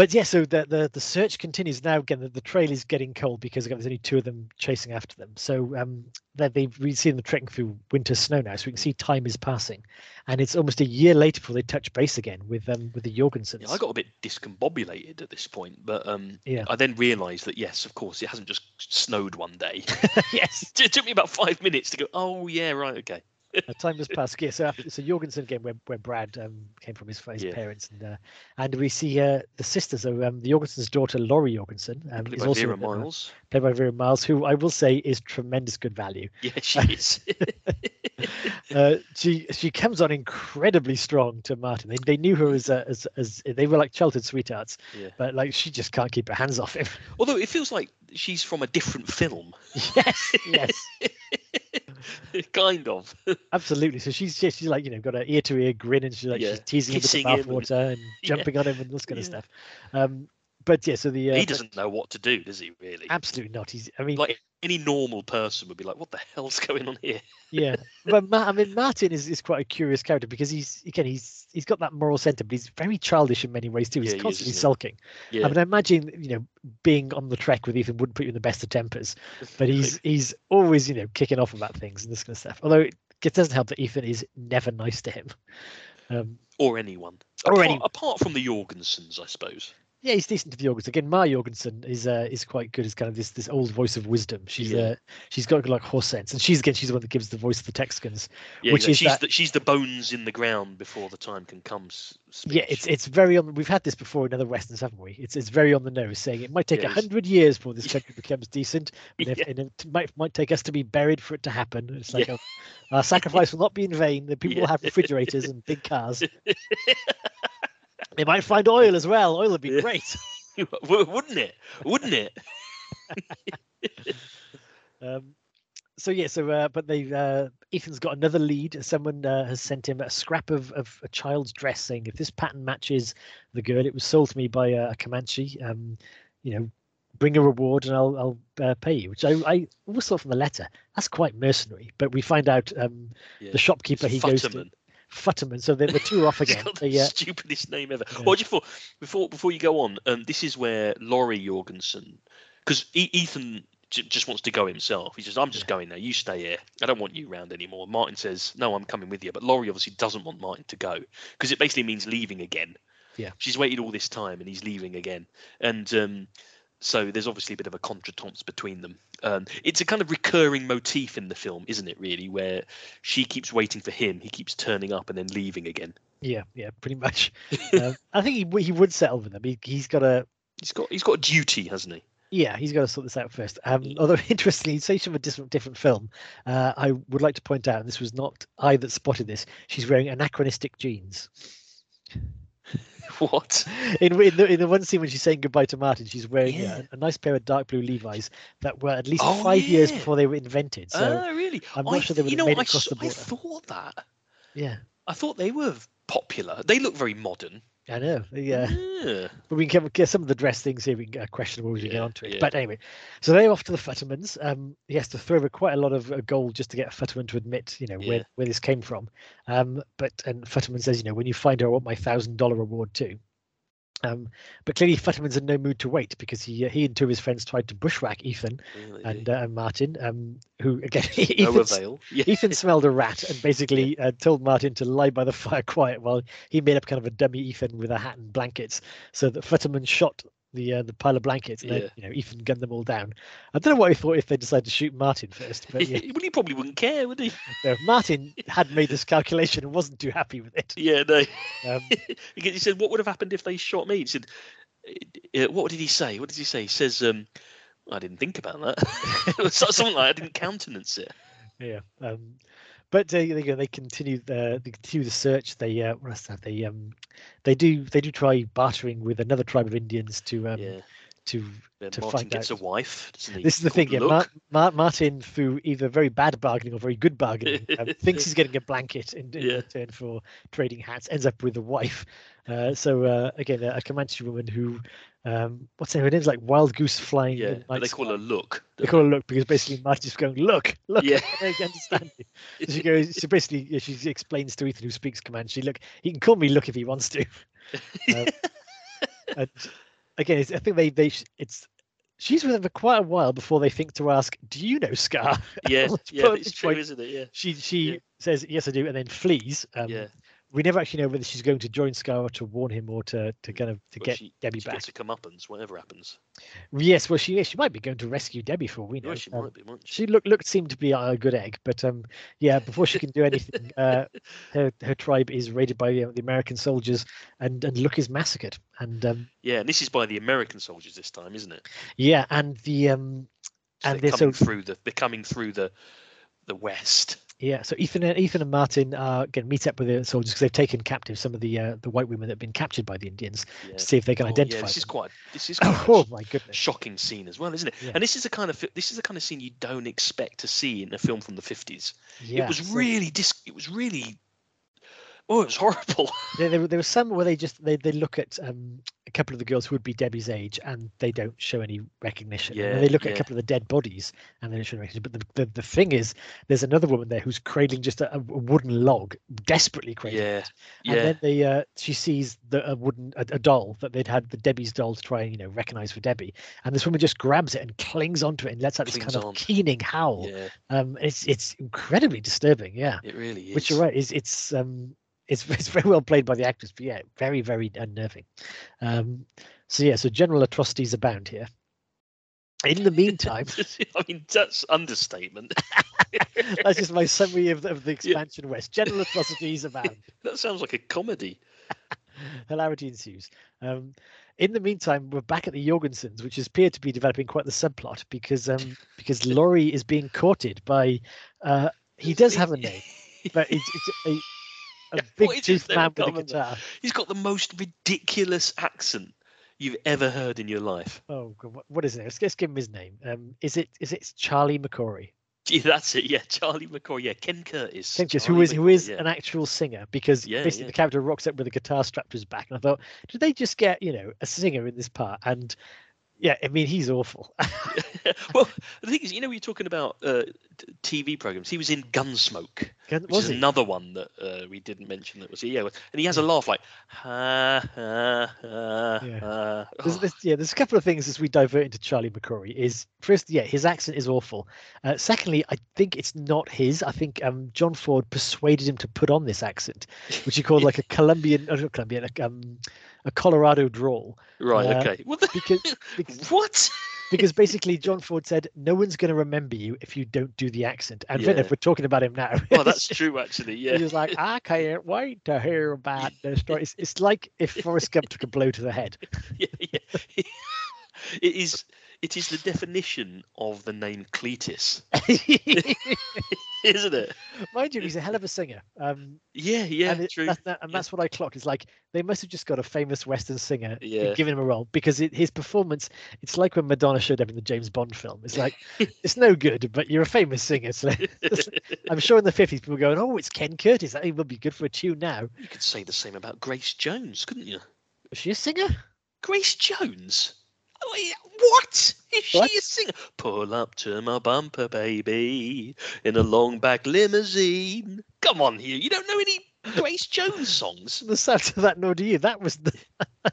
but yeah, so the, the the search continues now. Again, the, the trail is getting cold because again, there's only two of them chasing after them. So um, that they've we've seen them trekking through winter snow now, so we can see time is passing, and it's almost a year later before they touch base again with um with the Jorgensens. Yeah, I got a bit discombobulated at this point, but um, Yeah. I then realised that yes, of course, it hasn't just snowed one day. [LAUGHS] yes, [LAUGHS] it took me about five minutes to go. Oh yeah, right, okay. Uh, time has passed. Yeah, so after, so Jorgensen again, where, where Brad um, came from his, his Yeah. parents, and uh, and we see uh, the sisters. So um, the Jorgensen's daughter, Laurie Jorgensen, um, Played is also Vera in, uh, Miles. played by Vera Miles, who I will say is tremendous good value. [LAUGHS] Yeah, she is. [LAUGHS] Uh, she she comes on incredibly strong to Martin. They, they knew her as, a, as as they were like childhood sweethearts, yeah. but like she just can't keep her hands off him. Although it feels like she's from a different film. [LAUGHS] yes, yes, [LAUGHS] kind of. [LAUGHS] absolutely. So she's she's she's like you know got an ear to ear grin, and she's like Yeah, she's teasing him with the kissing and- bathwater and [LAUGHS] Yeah. jumping on him and this kind of stuff. Um, but yeah, so the uh, he doesn't know what to do, does he? Really? Absolutely not. He's. I mean, Like any normal person would be like, "What the hell's going on here?" [LAUGHS] yeah. But Ma- I mean, Martin is, is quite a curious character because he's again he's he's got that moral center, but he's very childish in many ways too. He's Yeah, he is, constantly sulking. Yeah. I mean, I imagine you know being on the trek with Ethan wouldn't put you in the best of tempers, but [LAUGHS] he's he's always you know kicking off about things and this kind of stuff. Although it it doesn't help that Ethan is never nice to him. Um, or anyone. Or apart, anyone. apart from the Jorgensens, I suppose. Yeah, he's decent to the Jorgensen. Again, Ma Jorgensen is uh, is quite good as kind of this this old voice of wisdom. She's Yeah. uh, she's got like horse sense, and she's again she's the one that gives the voice of the Texicans. Yeah, Which exactly. is she's that- the, she's the bones in the ground before the time can come. s- Yeah, it's it's very on. We've had this before in other westerns, haven't we? It's it's very on the nose, saying it might take a Yeah, hundred years before this country [LAUGHS] becomes decent, and, if, and it might might take us to be buried for it to happen. It's like a, our sacrifice will not be in vain. The people [LAUGHS] will have refrigerators and big cars. [LAUGHS] they might find oil as well. Oil would be Yeah. great. [LAUGHS] Wouldn't it? Wouldn't it? [LAUGHS] Um, so yeah, so uh, but they uh, Ethan's got another lead. Someone uh, has sent him a scrap of, of a child's dress, saying if this pattern matches the girl, it was sold to me by a, Comanche. Um, you know, bring a reward and I'll I'll uh, pay you. Which I I always thought from the letter that's quite mercenary. But we find out um, Yeah. the shopkeeper he goes to Futterman. So the, the two off [LAUGHS] again. They, uh, stupidest name ever. Yeah. What do you thought before before you go on? Um, this is where Laurie Jorgensen, because e- Ethan j- just wants to go himself. He says, "I'm just Yeah. going now. You stay here. I don't want you around anymore." Martin says, "No, I'm coming with you." But Laurie obviously doesn't want Martin to go because it basically means leaving again. Yeah. she's waited all this time and he's leaving again, and um, so there's obviously a bit of a contretemps between them. Um, it's a kind of recurring motif in the film, isn't it? Really, where she keeps waiting for him, he keeps turning up and then leaving again. yeah, yeah, pretty much. [LAUGHS] um, I think he he would settle with them. He, he's got a He's got he's got a duty, hasn't he? Yeah, he's got to sort this out first. Um, Yeah. although [LAUGHS] interestingly, say from a different different film, uh, I would like to point out, and this was not I that spotted this. She's wearing anachronistic jeans. [LAUGHS] What? In, in, the, in the one scene when she's saying goodbye to Martin, she's wearing uh, Yeah. a, a nice pair of dark blue Levi's that were at least Oh, five years before they were invented. So Ah, really? I'm not I sure they th- would you know, made it I, across the s- I border. thought that. yeah, I thought they were popular. They look very modern. I know. Yeah. Yeah. But we can get some of the dress things here. We can get questionable as we get onto it. yeah. But anyway, so they're off to the Futtermans. Um, he has to throw over quite a lot of uh, gold just to get Futterman to admit, you know, Yeah. where, where this came from. Um, but and Futterman says, you know, when you find her, I want my thousand dollar reward too. Um, but clearly Futterman's in no mood to wait because he uh, he and two of his friends tried to bushwhack Ethan Really. and, uh, and Martin, um, who again [LAUGHS] no Ethan, avail. [LAUGHS] Yeah. Ethan smelled a rat and basically uh, told Martin to lie by the [LAUGHS] fire quiet while he made up kind of a dummy Ethan with a hat and blankets. So that Futterman shot the uh, the pile of blankets and Yeah. then you know Ethan gunned them all down. I don't know what he thought if they decided to shoot Martin first, but [LAUGHS] yeah, well, he probably wouldn't care, would he? no, Martin had made this calculation and wasn't too happy with it. Yeah, no. Um, [LAUGHS] he said, "What would have happened if they shot me?" He said, "Uh, "What did he say? What did he say?" He says, um, "I didn't think about that. [LAUGHS] It was Something like I didn't countenance it." yeah. Um, but uh, they. They continue the they continue the search. They uh, what else have they um they do they do try bartering with another tribe of Indians to um yeah. to Then to Martin find gets out- a wife. This is the thing, yeah. Mar- Mar- Martin, through either very bad bargaining or very good bargaining, um, [LAUGHS] thinks he's getting a blanket in, in Yeah. return for trading hats, ends up with a wife. Uh, so uh, again, a Comanche woman who, um, what's her name? Her name's like Wild Goose Flying. Yeah, but they call her Sky. Look. They call her look because basically Martin's going look, look. Yeah. [LAUGHS] Understand you. [LAUGHS] So she goes. She basically yeah, she explains to Ethan, who speaks Comanche, she look, he can call me look if he wants to. [LAUGHS] Um, and again, I think they they it's she's with him for quite a while before they think to ask, "Do you know Scar?" yeah, yeah, it's true, isn't it? Yeah, She she Yeah. says yes, I do, and then flees. Um, yeah. We never actually know whether she's going to join Scar or to warn him or to to kind of to Well, get she, Debbie she back. gets up comeuppance, whatever happens. Yes, well, she she might be going to rescue Debbie for all we know. Yeah, she Um, might be, mightn't she? she looked looked seemed to be a good egg, but um, yeah, before she can do anything, [LAUGHS] uh, her her tribe is raided by the, the American soldiers, and and Look is massacred, and um, Yeah, and this is by the American soldiers this time, isn't it? yeah, and the um, So And they're they're coming so- through the they're coming through the the west. Yeah, so Ethan and Ethan and Martin are going to meet up with the soldiers because they've taken captive some of the uh, the white women that have been captured by the Indians Yeah. to see if they can Oh, identify yeah, this is quite this is [COUGHS] quite Oh my goodness! shocking scene as well, isn't it? Yeah. And this is the kind of this is the kind of scene you don't expect to see in a film from the fifties. Yeah, it was really dis- it was really oh, it's horrible. [LAUGHS] There, there, were- there was some where they just they, they look at um, a couple of the girls who would be Debbie's age and they don't show any recognition. And Yeah, they look at a couple of the dead bodies and they don't show any recognition. But the, the, the thing is, there's another woman there who's cradling just a, a wooden log, desperately cradling. yeah, it. yeah, And then they uh, she sees the a wooden a, a doll that they'd had the Debbie's doll to try and you know recognize for Debbie, and this woman just grabs it and clings onto it and lets out this kind of keening howl. yeah. Um, it's it's incredibly disturbing. Yeah It really is. which you're right is it's um it's [LAUGHS] it's very well played by the actors but yeah very very unnerving um So yeah, so general atrocities abound here. In the meantime, [LAUGHS] I mean, that's understatement. [LAUGHS] that's just my summary of the, of the expansion west. General atrocities abound. that sounds like a comedy. Hilarity ensues. Um, in the meantime, we're back at the Jorgensens, which appear to be developing quite the subplot because um, because Laurie is being courted by. Uh, he does have a name, but it's, it's a, a big is his toothed name? man with a guitar. He's got the most ridiculous accent you've ever heard in your life. Oh, God, what, what is it? Let's, let's give him his name. Um, is it is it Charlie McCorry? [LAUGHS] Yeah, that's it. Yeah, Charlie McCoy. Yeah, Ken Curtis. Ken Curtis, who is who is yeah. an actual singer because Yeah, basically the character rocks up with a guitar strapped to his back, and I thought, did they just get you know a singer in this part? And yeah, I mean he's awful. [LAUGHS] [LAUGHS] well, the thing is, you know, we are talking about uh, TV programs. He was in Gunsmoke, Can- which was is he? another one that uh, we didn't mention. That was yeah, and he has a laugh like ha ha ha. Yeah. ha. There's, Oh, there's, yeah, there's a couple of things as we divert into Charlie McCorry. Is first, yeah, his accent is awful. Uh, secondly, I think it's not his. I think um, John Ford persuaded him to put on this accent, which he called [LAUGHS] like a Colombian, uh, not Colombian, like, um, a Colorado drawl. right. uh, okay. What the? [LAUGHS] Because, [LAUGHS] because what? because basically John Ford said no one's going to remember you if you don't do the accent. And Yeah. if we're talking about him now, Oh, that's [LAUGHS] true. Actually, yeah. He was like, I can't wait to hear about the story. It's, it's like if Forrest Gump took a blow to the head. yeah, yeah. it is. It is the definition of the name Cletus, [LAUGHS] isn't it? Mind you, he's a hell of a singer. Um, Yeah, yeah, and it- true. That's, that, and yeah. that's what I clocked. It's like they must have just got a famous Western singer Yeah. given him a role because it, his performance. It's like when Madonna showed up in the James Bond film. It's like [LAUGHS] it's no good, but you're a famous singer. So [LAUGHS] I'm sure in the 50s people were going, "Oh, it's Ken Curtis. That would be good for a tune now." You could say the same about Grace Jones, couldn't you? Was she a singer? Grace Jones? What? Is she What? a singer? Pull up to my bumper, baby, in a long back limousine. Come on here. You don't know any Grace Jones songs? [LAUGHS] The sound of that, nor do you. That was the [LAUGHS]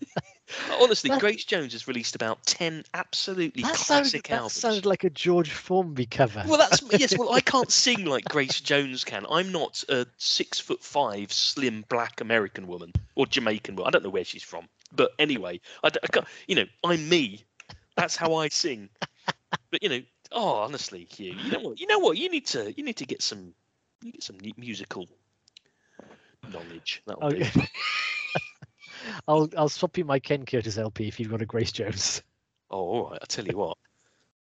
Honestly, That- Grace Jones has released about 10 absolutely that sounded classic that albums. sounded like a George Formby cover. Well, that's [LAUGHS] yes. Well, I can't sing like Grace Jones can. I'm not a six foot five, slim black American woman or Jamaican woman. I don't know where she's from, but anyway, I, I can't. You know, I'm me. That's how I sing. But you know, oh, honestly, Hugh, you know what? You know what? You need to. You need to get some. You get some musical knowledge. That'll be. [LAUGHS] I'll I'll swap you my Ken Curtis LP if you've got a Grace Jones. Oh, all right. I tell you what.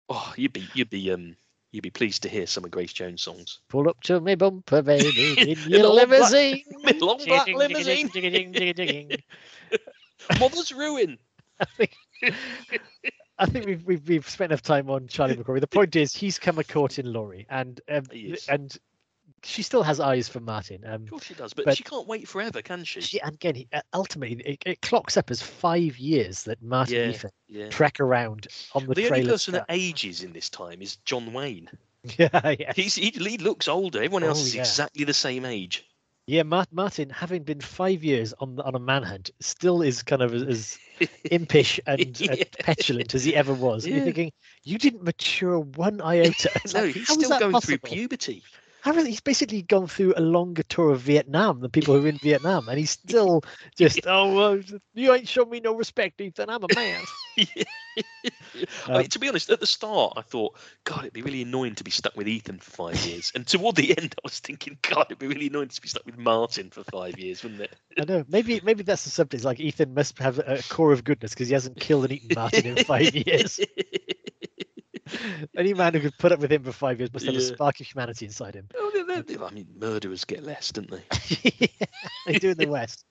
Oh, you'd be you'd be um you'd be pleased to hear some of Grace Jones songs. Pull up to me bumper, baby, [LAUGHS] in your [LAUGHS] a long black- limousine. long black limousine. Mother's Ruin. [LAUGHS] I think I think we've, we've we've spent enough time on Charlie McCorry. The point is, he's come a court in Laurie, and um, and she still has eyes for Martin. Um, Of course she does, but, But- she can't wait forever, can she? she, and again, he, uh, ultimately, it, it clocks up as five years that Martin Yeah, Ethan Yeah. trek around on the, The only person that ages in this time is John Wayne. [LAUGHS] yeah, yeah. He's, he, he looks older. Everyone else Oh, is yeah. exactly the same age. Yeah, Mar- Martin, having been five years on on a manhunt, still is kind of as, [LAUGHS] impish and, and Yeah. petulant as he ever was. And You're thinking, you didn't mature one iota. [LAUGHS] No, like, he's still going possible? through puberty. He's basically gone through a longer tour of Vietnam than people who are in Vietnam, and he's still [LAUGHS] just, oh, well, you ain't shown me no respect, Ethan. I'm a man. [LAUGHS] I Um, mean, to be honest, at the start, I thought, God, it'd be really annoying to be stuck with Ethan for five years. And toward the [LAUGHS] end, I was thinking, God, it'd be really annoying to be stuck with Martin for five years, wouldn't it? I know. Maybe maybe that's the subject. Like Ethan must have a core of goodness because he hasn't killed and eaten Martin in five years. Any man who could put up with him for five years must have a spark of humanity inside him. Oh, I mean, murderers get less, don't they? [LAUGHS] they do in the West.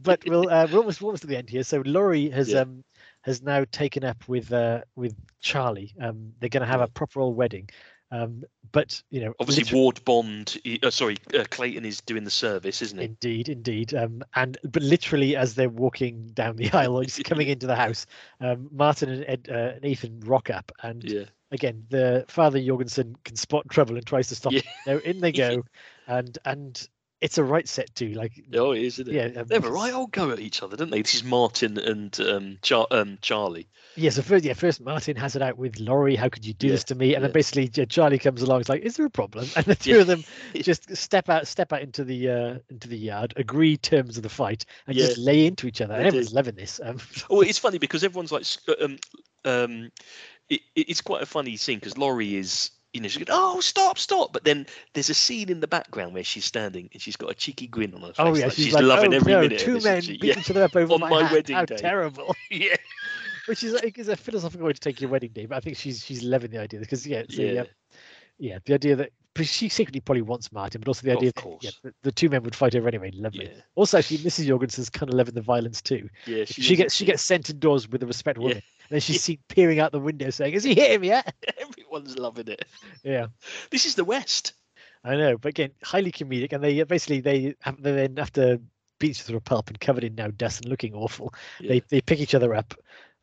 But we'll uh, we're almost almost at the end here. So Laurie has Yeah. um has now taken up with uh with Charlie. Um, they're going to have a proper old wedding. Um, but you know, Obviously, literally- Ward Bond, uh, sorry, uh, Clayton is doing the service, isn't he? Indeed, indeed. Um, and but literally as they're walking down the [LAUGHS] aisle, or just coming [LAUGHS] into the house, um, Martin and, Ed, uh, and Ethan rock up, and Yeah. Again, the father Jorgensen can spot trouble and tries to stop. Yeah. it. No, in they [LAUGHS] go, and and it's a right set too. Like Oh, isn't it? yeah, um, They have a right old go at each other, don't they? This is Martin and um, Char- um, Charlie. Yeah, so first, yeah, first Martin has it out with Laurie. How could you do Yeah, this to me? And then basically yeah, Charlie comes along. It's like, is there a problem? And the [LAUGHS] two Yeah. of them [LAUGHS] just step out, step out into the uh, into the yard, agree terms of the fight, and just lay into each other. Everyone's loving this. Um, Well, it's funny because everyone's like, um, um, it, it- it's quite a funny scene because Laurie is, you know, she's going, oh, stop, stop. But then there's a scene in the background where she's standing and she's got a cheeky grin on her face. oh yeah, like she's, she's, like, loving oh, every no, minute. two men she? beat each other up over on my, my wedding How day. terrible! [LAUGHS] Yeah, Which is like is a philosophical way to take your wedding day, but I think she's she's loving the idea because yeah, so, yeah, yeah, yeah, the idea that. She secretly probably wants Martin, but also the Of idea that yeah, course. the, the two men would fight over anyway. Lovely. yeah, Also, actually, Mrs. Jorgensen's kind of loving the violence too. yeah. She, is, gets she gets sent indoors with a respectable Yeah. woman. And then she's [LAUGHS] seen peering out the window saying, Has he hit him yet? Everyone's loving it. yeah, This is the West. I know. But again, highly comedic. And they uh, basically they have they then after beat through a pulp and covered in now dust and looking awful, they they pick each other up.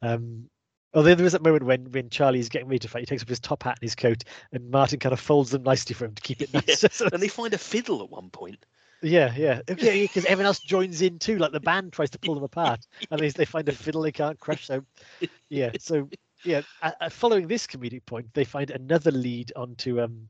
Um Although there was that moment when when Charlie's getting ready to fight, he takes off his top hat and his coat, and Martin kind of folds them nicely for him to keep it [LAUGHS] nice. [LAUGHS] So and they find a fiddle at one point. Yeah, yeah, yeah, because everyone else joins in too. Like the [LAUGHS] band tries to pull them apart, and they, they find a fiddle they can't crush. So, yeah, so yeah, uh, following this comedic point, they find another lead onto um,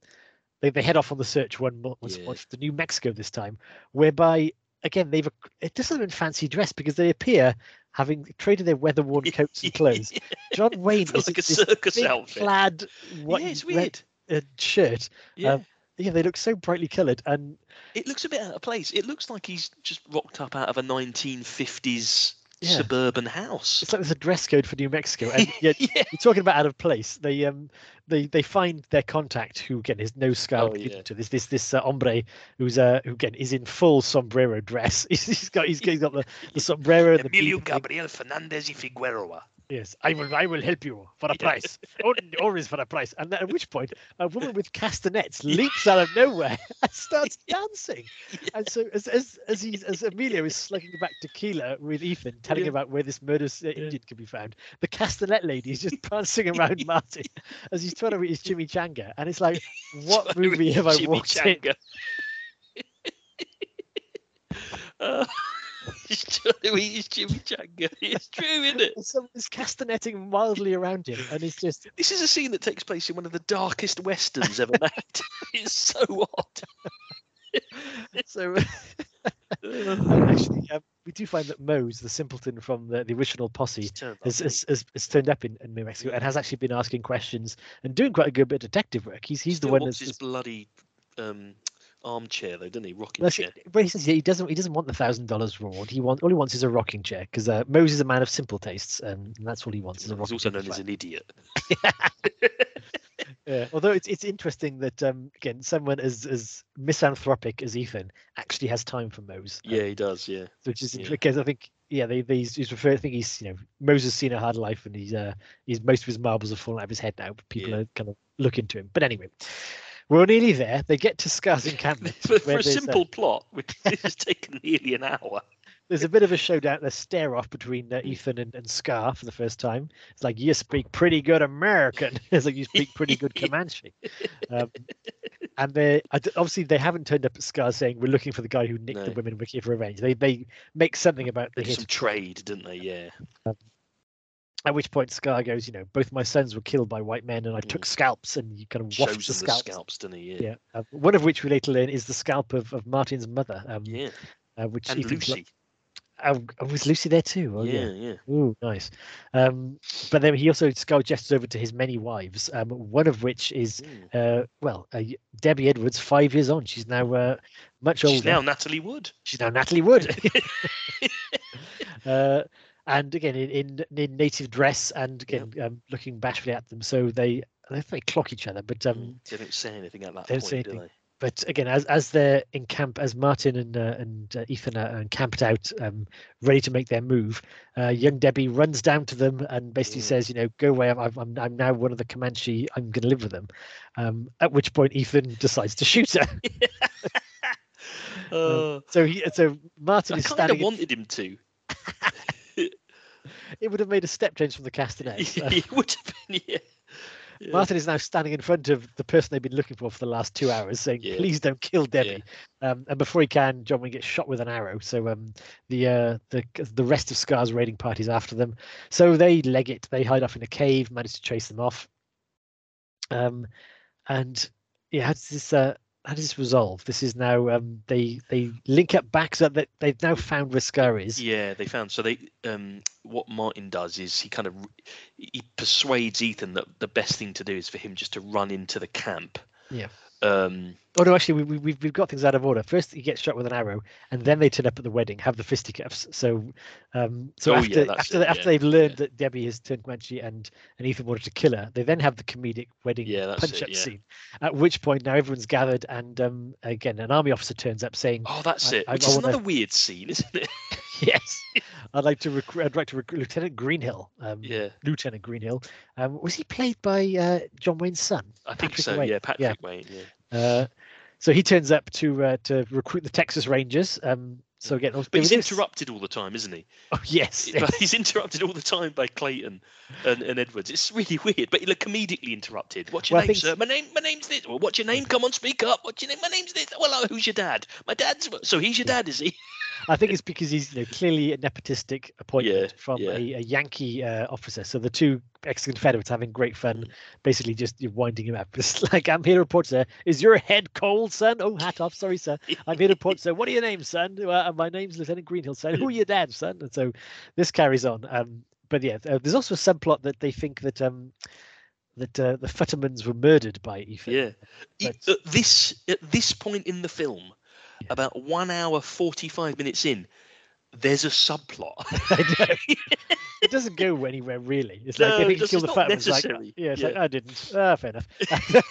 they they head off on the search one more once Yeah. more to New Mexico this time, whereby again they've it doesn't been fancy dress because they appear having traded their weather worn coats and clothes. [LAUGHS] John Wayne is like a circus outfit. plaid white yeah, it's red, weird. uh, shirt. Yeah. Um, yeah, they look so brightly coloured and It looks a bit out of place. It looks like he's just rocked up out of a 1950s Yeah. suburban house. it's like there's a dress code for New Mexico, and [LAUGHS] yet yeah. you're talking about out of place. They um they they find their contact who again is no scout Oh, yeah. to this this this uh, hombre who's uh who again is in full sombrero dress. [LAUGHS] he's, got he's, he's got the, the [LAUGHS] sombrero and the Emilio beaver thing. Gabriel Fernandez y Figueroa. Yes, I will I will help you for a [LAUGHS] price. Always for a price. And at which point a woman with castanets [LAUGHS] leaps out of nowhere [LAUGHS] and starts dancing. And so as as as he's as Emilio is slugging back tequila with Ethan, telling Yeah. about where this murderous uh, Indian can be found, the castanet lady is just prancing around Martin as he's trying to read his chimichanga. And it's like, what movie have I watched? Uh, he's trying to eat his chimichanga. It's true, isn't it? It's castanetting wildly around him, and it's just This is a scene that takes place in one of the darkest westerns ever made. [LAUGHS] it's so odd. [LAUGHS] so. [LAUGHS] Actually, um, we do find that Mose, the simpleton from the, the original posse, He's turned up, has, has, has, has turned up in, in New Mexico and has actually been asking questions and doing quite a good bit of detective work. He's he? he's the one that's. his bloody um, armchair, though, doesn't he? Rocking that's chair. it, but he says yeah, he doesn't he doesn't want the thousand dollars reward. He want all he wants is a rocking chair because uh, Mose is a man of simple tastes and that's all he wants is a He's rocking also chair. known as an idiot. [LAUGHS] [LAUGHS] Yeah. Although it's it's interesting that um, again someone as as misanthropic as Ethan actually has time for Mose. um, Yeah, he does. Yeah. which is Yeah. because I think yeah they, they he's, he's referred I think he's you know Moses seen a hard life and he's uh he's most of his marbles have fallen out of his head now but people Yeah. are kind of looking to him but anyway we're nearly there. They get to Scar's encampment [LAUGHS] for, for a uh, simple plot, which [LAUGHS] has taken nearly an hour. there's a bit of a showdown a stare off between uh, Ethan and, and Scar for the first time. It's like you speak pretty good American. [LAUGHS] It's like you speak pretty good Comanche. Um, and they obviously they haven't turned up at Scar saying we're looking for the guy who nicked the women. We're here for revenge. They they make something about the hit some trade, didn't they? Yeah. At which point Scar goes, you know, both my sons were killed by white men, and I took Mm. scalps, and you kind of Shows the them the scalps. scalps, doesn't he? Yeah. Yeah, uh, one of which we later learn is the scalp of, of Martin's mother. Um, Yeah. uh, which And Lucy. Oh, was Lucy there too? Oh, yeah, yeah. yeah. Ooh, nice. Um, but then he also Scar gestures over to his many wives. Um, one of which is, Mm. uh, well, uh, Debbie Edwards, five years on. She's now uh, much older. She's now Natalie Wood. She's now Natalie Wood. [LAUGHS] [LAUGHS] uh, and again, in, in in native dress, and again, um, looking bashfully at them. So they they they clock each other. But um, Mm. They don't say anything at that don't point, say do anything. they? but again, as as they're in camp, as Martin and uh, and uh, Ethan are encamped out, um, ready to make their move, uh, young Debbie runs down to them and basically Mm. says, "You know, go away. I'm I'm I'm now one of the Comanche. I'm going to live with them." Um, at which point, Ethan decides to shoot her. [LAUGHS] Uh, [LAUGHS] So he so Martin I is kind of standing. in- wanted him to. [LAUGHS] it would have made a step change from the castanets. [LAUGHS] Uh, it would have been, yeah. Yeah. Martin is now standing in front of the person they've been looking for for the last two hours, saying, Yeah. "Please don't kill Debbie." Um, and before he can, John Wayne gets shot with an arrow. So um, the uh, the the rest of Scar's raiding parties after them. So they leg it. They hide off in a cave, manage to chase them off. Um, and yeah, does this uh, how does this resolve? This is now um, they they link up back so that they've now found where Scar is. Yeah, they found. So they, um, what Martin does is he kind of he persuades Ethan that the best thing to do is for him just to run into the camp. Yeah. Um, Oh no, actually, we, we, we've we've got things out of order. First, he gets shot with an arrow, and then they turn up at the wedding, have the fisticuffs. So, um, so Oh, after that's after it, after yeah, they've learned yeah. that Debbie has turned Comanche and and Ethan wanted to kill her, they then have the comedic wedding Yeah, punch-up yeah. scene. At which point, now everyone's gathered, and um, again, an army officer turns up saying, oh, that's I- it. I- I is wanna- another weird scene, isn't it? [LAUGHS] [LAUGHS] "Yes, I'd like to recruit. I'd like to recruit Lieutenant Greenhill." Um, yeah, Lieutenant Greenhill. Um, was he played by uh, John Wayne's son? I think Patrick so. Wayne. Yeah, Patrick Wayne. Yeah. Uh, so he turns up to uh, to recruit the Texas Rangers. Um, so again, But he's this- interrupted all the time, isn't he? [LAUGHS] Oh yes, he's interrupted all the time by Clayton and, and Edwards. It's really weird, but he like comedically interrupted. What's your Well, name, sir? My name, my name's this. Well, what's your name? Come on, speak up. What's your name? My name's this. Well, who's your dad? My dad's. So he's your Yeah. dad, is he? [LAUGHS] I think it's because he's you know, clearly a nepotistic appointment Yeah, from yeah. A, a Yankee uh, officer. So the two ex-Confederates having great fun, Mm. basically just you know, winding him up. [LAUGHS] It's like, I'm here to report, sir. Is your head cold, son? Oh, hat off. Sorry, sir. I'm here to report, sir. What are your names, son? Uh, my name's Lieutenant Greenhill, son. Who are your dad, son? And so this carries on. Um, but yeah, uh, there's also a subplot that they think that um, that uh, the Futtermans were murdered by Ethan. Yeah. But- At this at this point in the film, Yeah. about one hour forty five minutes in, there's a subplot. It doesn't [LAUGHS] go anywhere really. It's No, like they think does- kill the fat ones. Like, yeah, it's like I didn't. Ah, fair enough. [LAUGHS]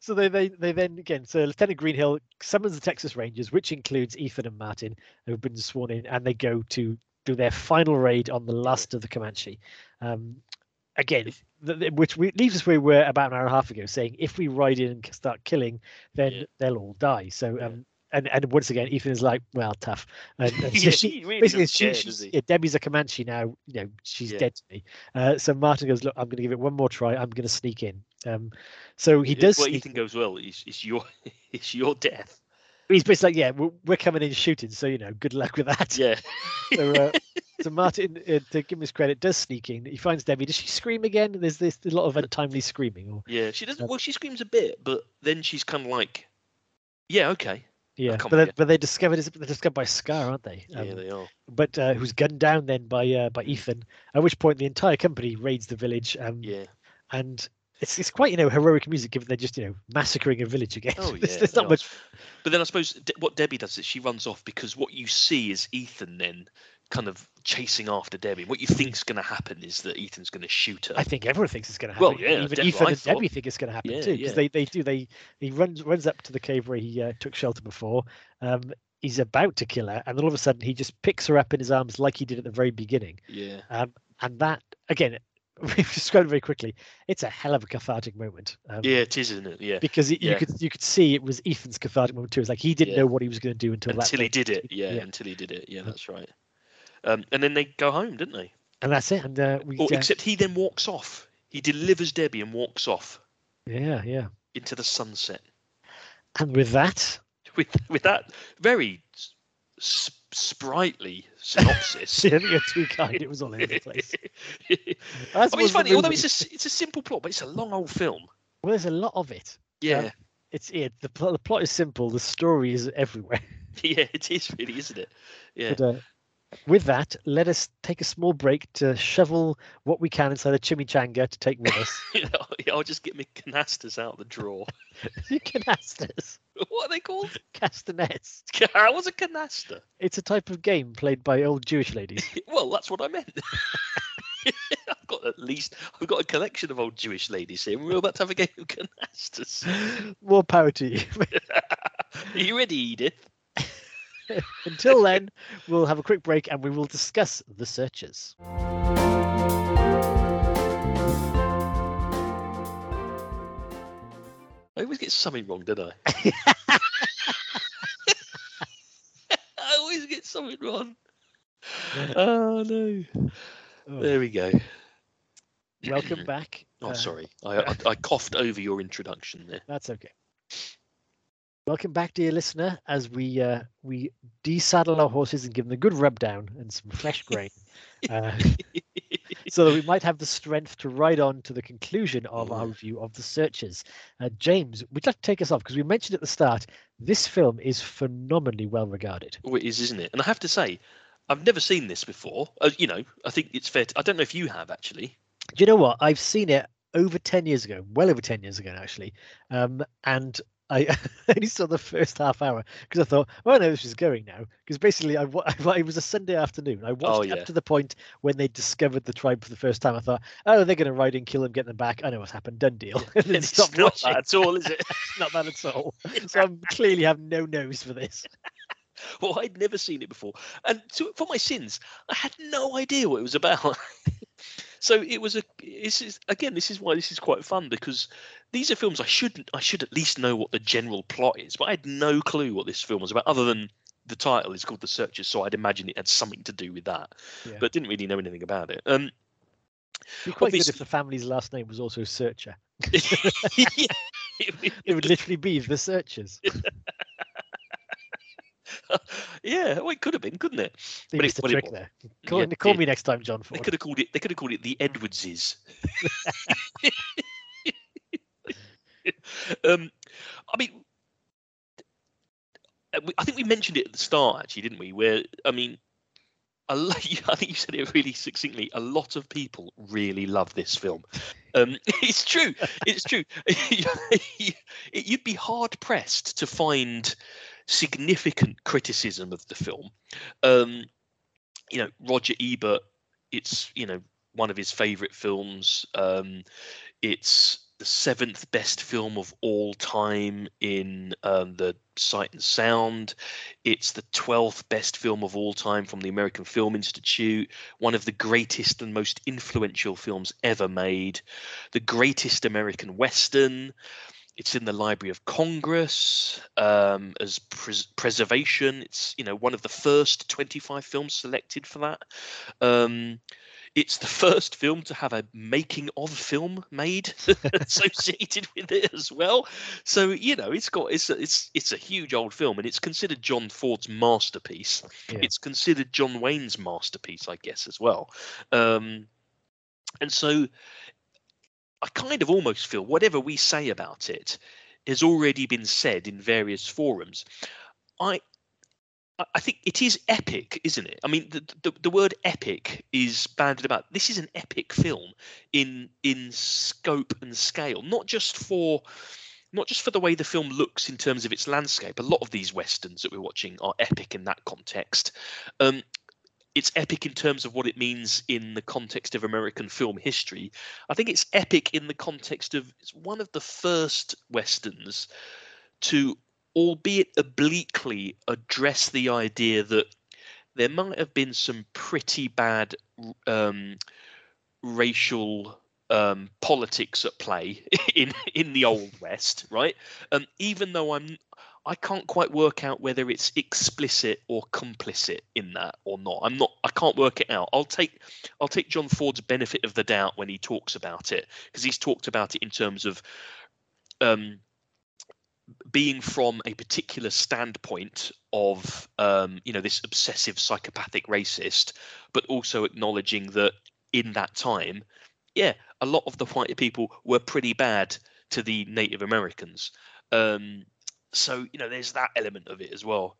so they, they they then again. So Lieutenant Greenhill summons the Texas Rangers, which includes Ethan and Martin, who have been sworn in, and they go to do their final raid on the last of the Comanche. Um, again, which we, leaves us where we were about an hour and a half ago, saying if we ride in and start killing, then Yeah. they'll all die. So um, and and once again, Ethan is like, well, tough. And, and [LAUGHS] so Yeah, she, he really basically, she, care, she's, yeah, Debbie's a Comanche now. You know, she's Yeah. dead to me. Uh, so Martin goes, look, I'm going to give it one more try. I'm going to sneak in. Um, so he does. Well, sneak Ethan goes, well, it's, it's your [LAUGHS] it's your death. He's basically like, yeah, we're, we're coming in shooting, so you know, good luck with that. Yeah. [LAUGHS] So, uh, so Martin, uh, to give him his credit, does sneak in. He finds Debbie. Does she scream again? There's this a lot of untimely screaming. Or Yeah, she doesn't. Uh, Well, she screams a bit, but then she's kind of like, "Yeah, okay, yeah, but they, but they discovered they're discovered by Scar, aren't they? yeah, Um, they are." but uh, who's gunned down then by uh, by Ethan. At which point the entire company raids the village. Um, Yeah, and it's it's quite you know heroic music given they're just you know massacring a village again. oh [LAUGHS] yeah. there's, there's not much. But then I suppose De- what Debbie does is she runs off because what you see is Ethan then kind of chasing after Debbie. What you think's going to happen is that Ethan's going to shoot her. I think everyone thinks it's going to happen. Well, yeah, even Ethan and. Debbie think it's going to happen Yeah, too because yeah. they they do they he runs runs up to the cave where he uh, took shelter before. Um, he's about to kill her, and then all of a sudden he just picks her up in his arms like he did at the very beginning. yeah, Um, and that again, [LAUGHS] we've described it very quickly. It's a hell of a cathartic moment. Um, yeah, it is, isn't it? Yeah. because it, you could you could see it was Ethan's cathartic moment too. It's like he didn't Yeah. know what he was going to do until, that Until he did it. Yeah, Yeah. until he did it. Yeah, Yeah. that's right. Um, and then they go home, didn't they? and that's it. And uh, we Or uh, except he then walks off. He delivers Debbie and walks off yeah yeah. into the sunset. And with that, [LAUGHS] With with that very s- s- sprightly synopsis. I think you're too kind. It was all over the place. [LAUGHS] I mean, it's funny. Although it's a it's a simple plot, but it's a long old film. Well, there's a lot of it. Yeah, It's it. The, pl- the plot is simple. The story is everywhere. [LAUGHS] yeah, it is really, isn't it? Yeah. But, uh, with that, let us take a small break to shovel what we can inside a chimichanga to take with us. [LAUGHS] I'll just get my canastas out of the drawer. [LAUGHS] Canastas, [LAUGHS] what are they called? castanets. What's a canaster? It's a type of game played by old Jewish ladies. Well, that's what I meant. I've got at least I've got a collection of old Jewish ladies here. We're about to have a game of canastas. More power to you. Are you ready, Edith? Until then, we'll have a quick break and we will discuss the searches. I always get something wrong, don't I? [LAUGHS] I always get something wrong. Oh no. Oh, There we go. welcome [CLEARS THROAT] back. Oh, Uh, sorry, I, I, [LAUGHS] I coughed over your introduction there. That's okay. Welcome back, dear listener, as we uh, we desaddle our horses and give them a good rub down and some fresh grain, [LAUGHS] uh, so that we might have the strength to ride on to the conclusion of our review of the searches. Uh, James, would you like to take us off? Because we mentioned at the start, this film is phenomenally well regarded. Oh, it is, isn't it? And I have to say, I've never seen this before. Uh, you know, I think it's fair. To, I don't know if you have actually. Do you know what? I've seen it over 10 years ago, well over 10 years ago, actually. Um, and [LAUGHS] I only saw the first half hour because I thought, well, I know this is going now. Because basically, I, [LAUGHS] I, it was a Sunday afternoon. I oh, watched Oh, up to the point when they discovered the tribe for the first time. I thought, oh, they're going to ride in, kill them, get them back. I know what's happened. Done deal. [LAUGHS] and then it's stopped not watching. that at all, is it? not that at all. So I clearly have no nose for this. well, I'd never seen it before, and to, for my sins, I had no idea what it was about. So it was a. This is again. This is why this is quite fun because these are films I should I should at least know what the general plot is, but I had no clue what this film was about, other than the title is called The Searchers, so I'd imagine it had something to do with that, Yeah. but didn't really know anything about it. Um, It'd be quite good if the family's last name was also Searcher. [LAUGHS] yeah, it, [LAUGHS] It would literally be the Searchers. [LAUGHS] [LAUGHS] yeah, well, it could have been, couldn't it? They But it- missed a but it trick there. Call, Yeah, call it- me next time, John They could have called it. They could have called it the Edwardses. [LAUGHS] um, I mean, uh, I think we mentioned it at the start, actually, didn't we? Where I mean, [LAUGHS] I think you said it really succinctly. A lot of people really love this film. Um, it's true. It's true. You'd be hard pressed to find significant criticism of the film. Um, you know, Roger Ebert. It's you know one of his favorite films. Um, it's the seventh best film of all time in um, the Sight and Sound. It's the twelfth best film of all time from the American Film Institute. One of the greatest and most influential films ever made. The greatest American Western. It's in the Library of Congress um, as pres- preservation. It's you know one of the first 25 films selected for that. Um, it's the [LAUGHS] first film to have a making of film made [LAUGHS] associated with it as well. So you know it's got it's a, it's it's a huge old film and it's considered John Ford's masterpiece. Yeah. It's considered John Wayne's masterpiece, I guess, as well. Um, and so I kind of almost feel whatever we say about it has already been said in various forums. I I- think it is epic, isn't it? I mean, the, the the word epic is banded about. This is an epic film in in scope and scale, not just for not just for the way the film looks in terms of its landscape. A lot of these westerns that we're watching are epic in that context. Um, it's epic in terms of what it means in the context of American film history. I think it's epic in the context of it's one of the first westerns to, albeit obliquely, address the idea that there might have been some pretty bad um, racial um, politics at play [LAUGHS] in in the old west, right? Um, even though I'm I can't quite work out whether it's explicit or complicit in that or not. I'm not. I can't work it out. I'll take. I'll take John Ford's benefit of the doubt when he talks about it because he's talked about it in terms of um, being from a particular standpoint of um, you know this obsessive psychopathic racist, but also acknowledging that in that time, yeah, a lot of the white people were pretty bad to the Native Americans. Um, so you know there's that element of it as well.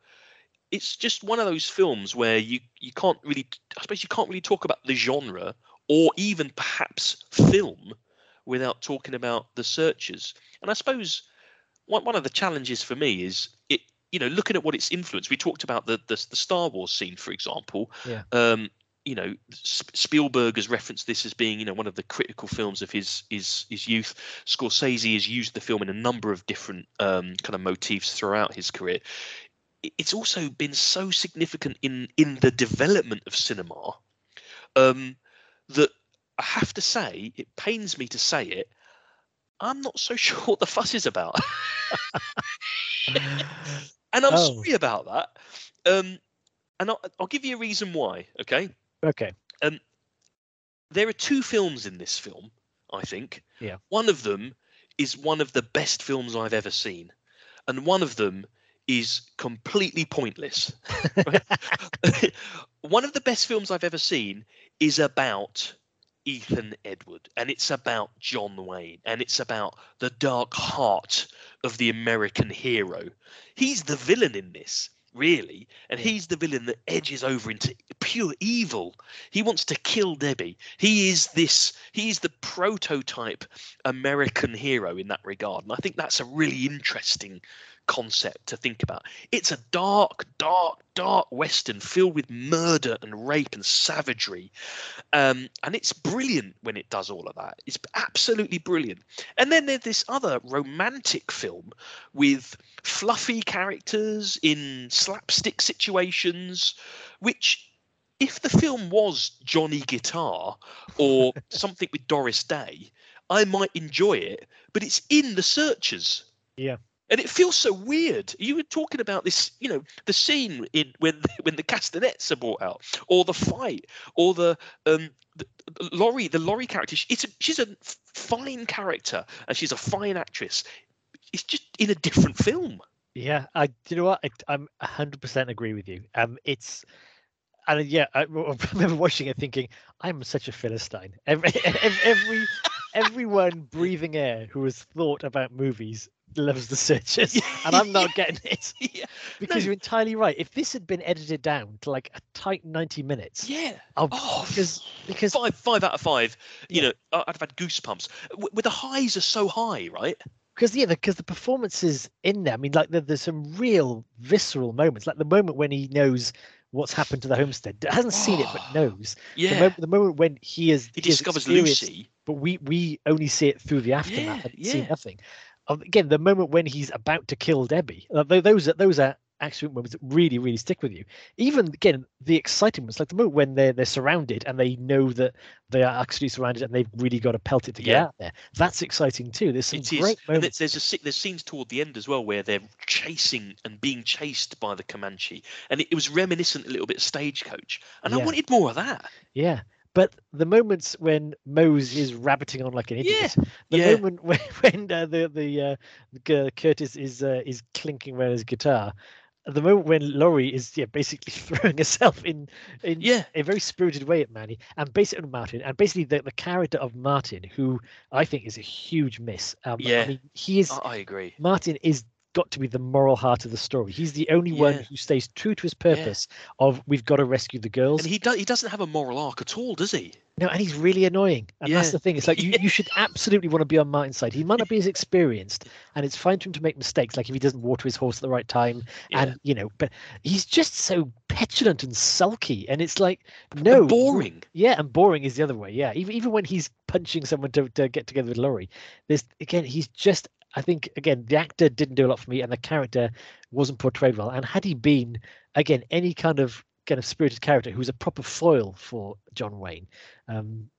It's just one of those films where you you can't really i suppose you can't really talk about the genre or even perhaps film without talking about the searchers. And i suppose one, one of the challenges for me is it you know looking at what it's influenced we talked about the the, the star wars scene for example. Yeah. um you know Spielberg has referenced this as being you know one of the critical films of his his his youth. Scorsese has used the film in a number of different um, kind of motifs throughout his career. It's also been so significant in in the development of cinema um, that I have to say it pains me to say it. I'm not so [LAUGHS] sure what the fuss is about, [LAUGHS] and I'm Oh. sorry about that. Um, and I'll, I'll give you a reason why. Okay. Okay. Um, there are two films in this film. I think. Yeah. One of them is one of the best films I've ever seen, and one of them is completely pointless. [LAUGHS] one of the best films I've ever seen is about Ethan Edward, and it's about John Wayne, and it's about the dark heart of the American hero. He's the villain in this, really, and he's the villain that edges over into pure evil. He wants to kill Debbie. He is this. He is the prototype American hero in that regard, and I think that's a really interesting concept to think about. It's a dark, dark, dark western filled with murder and rape and savagery, um, and it's brilliant when it does all of that. It's absolutely brilliant. And then there's this other romantic film with fluffy characters in slapstick situations, which. If the film was Johnny Guitar or [LAUGHS] something with Doris Day, I might enjoy it, but it's in the searchers. Yeah and it feels so weird. You were talking about this, you know, the scene in when [LAUGHS] when the castanets are brought out, or the fight, or the um, the, Laurie, the Laurie character. It's a, she's a fine character and she's a fine actress. It's just in a different film. Yeah, I. You know what? I, I'm hundred percent agree with you. Um, it's and yeah, I, [LAUGHS] remember watching it thinking, I'm such a philistine. Every, [LAUGHS] every everyone breathing air who has thought about movies loves the searches, [LAUGHS] and I'm not getting it. [LAUGHS] Yeah. Because No. you're entirely right. If this had been edited down to like a tight 90 minutes, Yeah. I'll, Oh, because because five five out of five. You Yeah. know, I'd have had goosebumps. W- Where the highs are so high, right? because yeah, because the performances in there. I mean, like there, there's some real visceral moments. Like the moment when he knows what's happened to the homestead, hasn't seen it but [GASPS] knows. The, Yeah. moment, the moment when he is he he discovers Lucy. But we we only see it through the aftermath Yeah, and see nothing. Um, Again, the moment when he's about to kill Debbie, uh, those are those are actual moments that really really stick with you. Even again, the exciting moments, like the moment when they're they're surrounded and they know that they are actually surrounded and they've really got to pelt it to get Yeah. out there. That's exciting too. There's some It great moments. there's, there's a there's scenes toward the end as well where they're chasing and being chased by the Comanche, and it, it was reminiscent a little bit of Stagecoach, and I wanted more of that. Yeah. But the moments when Mose is rabbiting on like an Yeah, idiot, the yeah. moment [LAUGHS] when, when uh, the the uh, G- Curtis is uh, is clinking around his guitar, the moment when Laurie is yeah basically [LAUGHS] throwing herself in in Yeah. a very spirited way at Manny and basically Martin and basically the, the character of Martin who I think is a huge miss. Um, Yeah. I mean he is I, I agree. Martin is got to be the moral heart of the story. He's the only one who stays true to his purpose of we've got to rescue the girls. And he do, he doesn't have a moral arc at all, does he? No, and he's really annoying. And that's the thing. It's like you, [LAUGHS] you should absolutely want to be on Martin's side. He might not be as experienced, and it's fine for him to make mistakes, like if he doesn't water his horse at the right time. Yeah. And you know, but he's just so petulant and sulky. And it's like, And no boring. Yeah, and boring is the other way. Yeah. Even even when he's punching someone to, to get together with Laurie, there's again, he's just I think again, the actor didn't do a lot for me and the character wasn't portrayed well. And had he been again any kind of kind of spirited character who was a proper foil for John Wayne, um,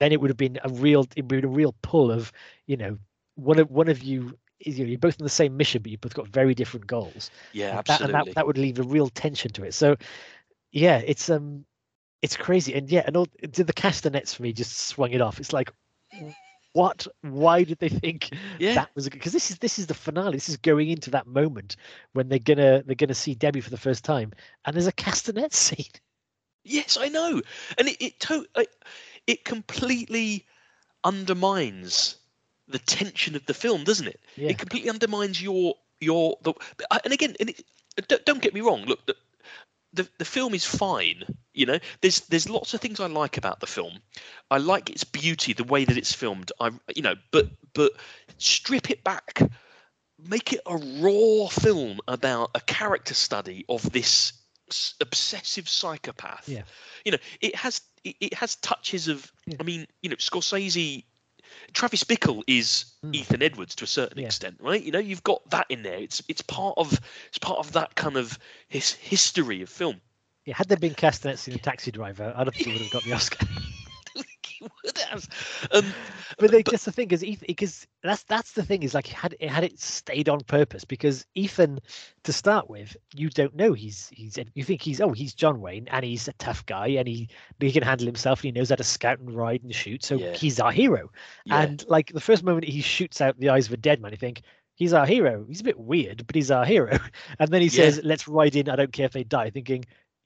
then it would have been a real it would be a real pull of, you know, one of one of you is you know, you're both on the same mission, but you've both got very different goals. Yeah, And that, absolutely. and that, that would leave a real tension to it. So yeah, it's um it's crazy. And yeah, and all the castanets for me just swung it off. It's like what why did they think yeah. that was because this is this is the finale this is going into that moment when they're gonna they're gonna see debbie for the first time and there's a castanet [LAUGHS] scene Yes, I know, and it it to, it completely undermines the tension of the film, doesn't it? yeah It completely undermines your your the and again, and it, don't, don't get me wrong. Look, the, the the film is fine. You know, there's there's lots of things I like about the film. I like its beauty, the way that it's filmed. I you know, but but strip it back, make it a raw film about a character study of this obsessive psychopath. Yeah. You know, it has it, it has touches of. Yeah. I mean, you know, Scorsese. Travis Bickle is Mm. Ethan Edwards to a certain Yeah. extent, right? You know, you've got that in there. It's it's part of it's part of that kind of his history of film. yeah had there been castanets in a taxi driver i don't think he would have got the oscar [LAUGHS] would have. Um, [LAUGHS] but they, that's the thing is because that's that's the thing is like had it had it stayed on purpose because Ethan to start with you don't know he's he's you think he's oh he's John Wayne and he's a tough guy and he he can handle himself and he knows how to scout and ride and shoot so Yeah. he's our hero Yeah. and like the first moment he shoots out the eyes of a dead man you think he's our hero he's a bit weird but he's our hero [LAUGHS] and then he Yeah. says let's ride in I don't care if they die thinking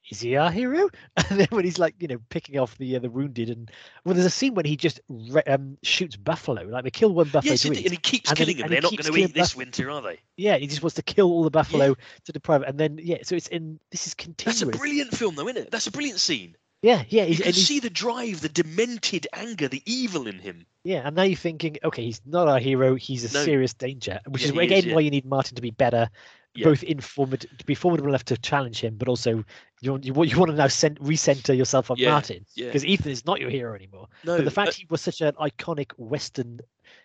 is he our hero? [LAUGHS] And then when he's like, you know, picking off the uh, the wounded, and well, there's a scene when he just re- um, shoots buffalo, like they kill one buffalo yes, to and he keeps and then killing them. and They're not going to eat this buff- winter, are they? Yeah, he just wants to kill all the buffalo to deprive it, and then yeah, so it's in this is continuous. That's a brilliant film, though, isn't it? That's a brilliant scene. yeah, yeah, You can see the drive, the demented anger, the evil in him. yeah, and now you're thinking, okay, he's not our hero, he's a No. serious danger, which Yeah, is he is, again yeah. why you need Martin to be better, Yeah. both informed to be formidable enough to challenge him, but also you want you you want to now cent- recenter yourself on Yeah, Martin yeah. because Ethan is not your hero anymore. No, but the uh, fact he was such an iconic Western,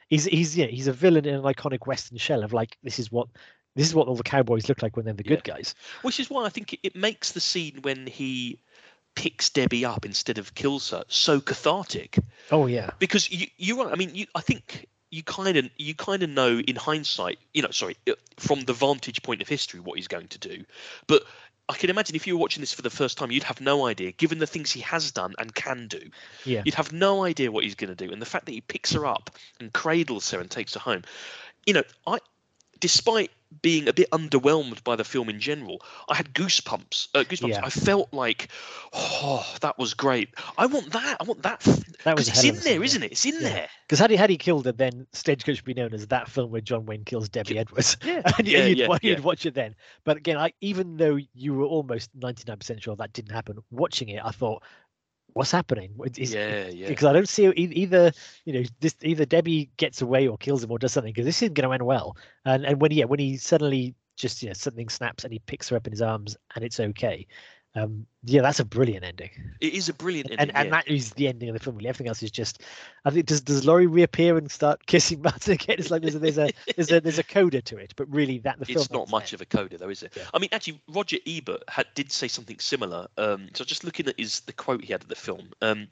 he's he's yeah he's a villain in an iconic Western shell of like this is what this is what all the cowboys look like when they're the good guys. which is why I think it, it makes the scene when he picks Debbie up instead of kills her so cathartic. Oh yeah, because you you're right. I mean, you I think you kind of you kind of know in hindsight, you know, sorry, from the vantage point of history what he's going to do, but. I can imagine if you were watching this for the first time, you'd have no idea, given the things he has done and can do. yeah, You'd have no idea what he's going to do, and the fact that he picks her up and cradles her and takes her home. You know, I, despite being a bit underwhelmed by the film in general, I had goosebumps. Uh, goosebumps. Yeah. I felt like, oh, that was great. I want that. I want that. That was it's in there, isn't it? It's in Yeah. there. because had he had he killed her, then Stagecoach would be known as that film where John Wayne kills Debbie Edwards. [LAUGHS] Yeah. and Yeah, you'd, yeah, yeah. you'd watch it then. But again, I even though you were almost ninety nine percent sure that didn't happen, watching it, I thought, what's happening? Is, yeah, yeah. because I don't see either. You know, this either Debbie gets away or kills him or does something because this isn't going to end well. And and when yeah, when he suddenly just yeah something snaps and he picks her up in his arms and it's okay. Um, yeah, that's a brilliant ending, It is a brilliant and ending. and yeah. that is the ending of the film. Really, everything else is just. I think does does Laurie reappear and start [LAUGHS] kissing Martin again? It's like there's a there's a there's a there's a coda to it, but really that the film. it's not much of a coda though is it Yeah. i mean actually roger ebert had, did say something similar um, so just looking at his the quote he had of the film um,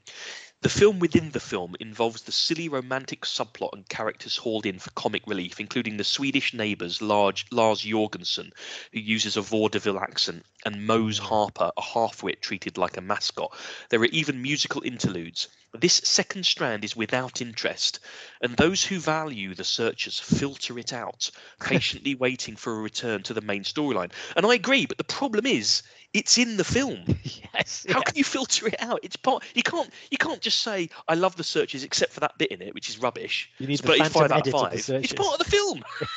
the film within the film involves the silly romantic subplot and characters hauled in for comic relief including the swedish neighbours large lars jorgensen who uses a vaudeville accent and mose hmm. harper a half-wit treated like a mascot. There are even musical interludes. This second strand is without interest and those who value the searchers filter it out [LAUGHS] patiently waiting for a return to the main storyline. And I agree, but the problem is it's in the film. [LAUGHS] yes. How yeah. can you filter it out? It's part you can't you can't just say I love the searchers except for that bit in it, which is rubbish. You need It's the five out of of. It's part of the film. [LAUGHS]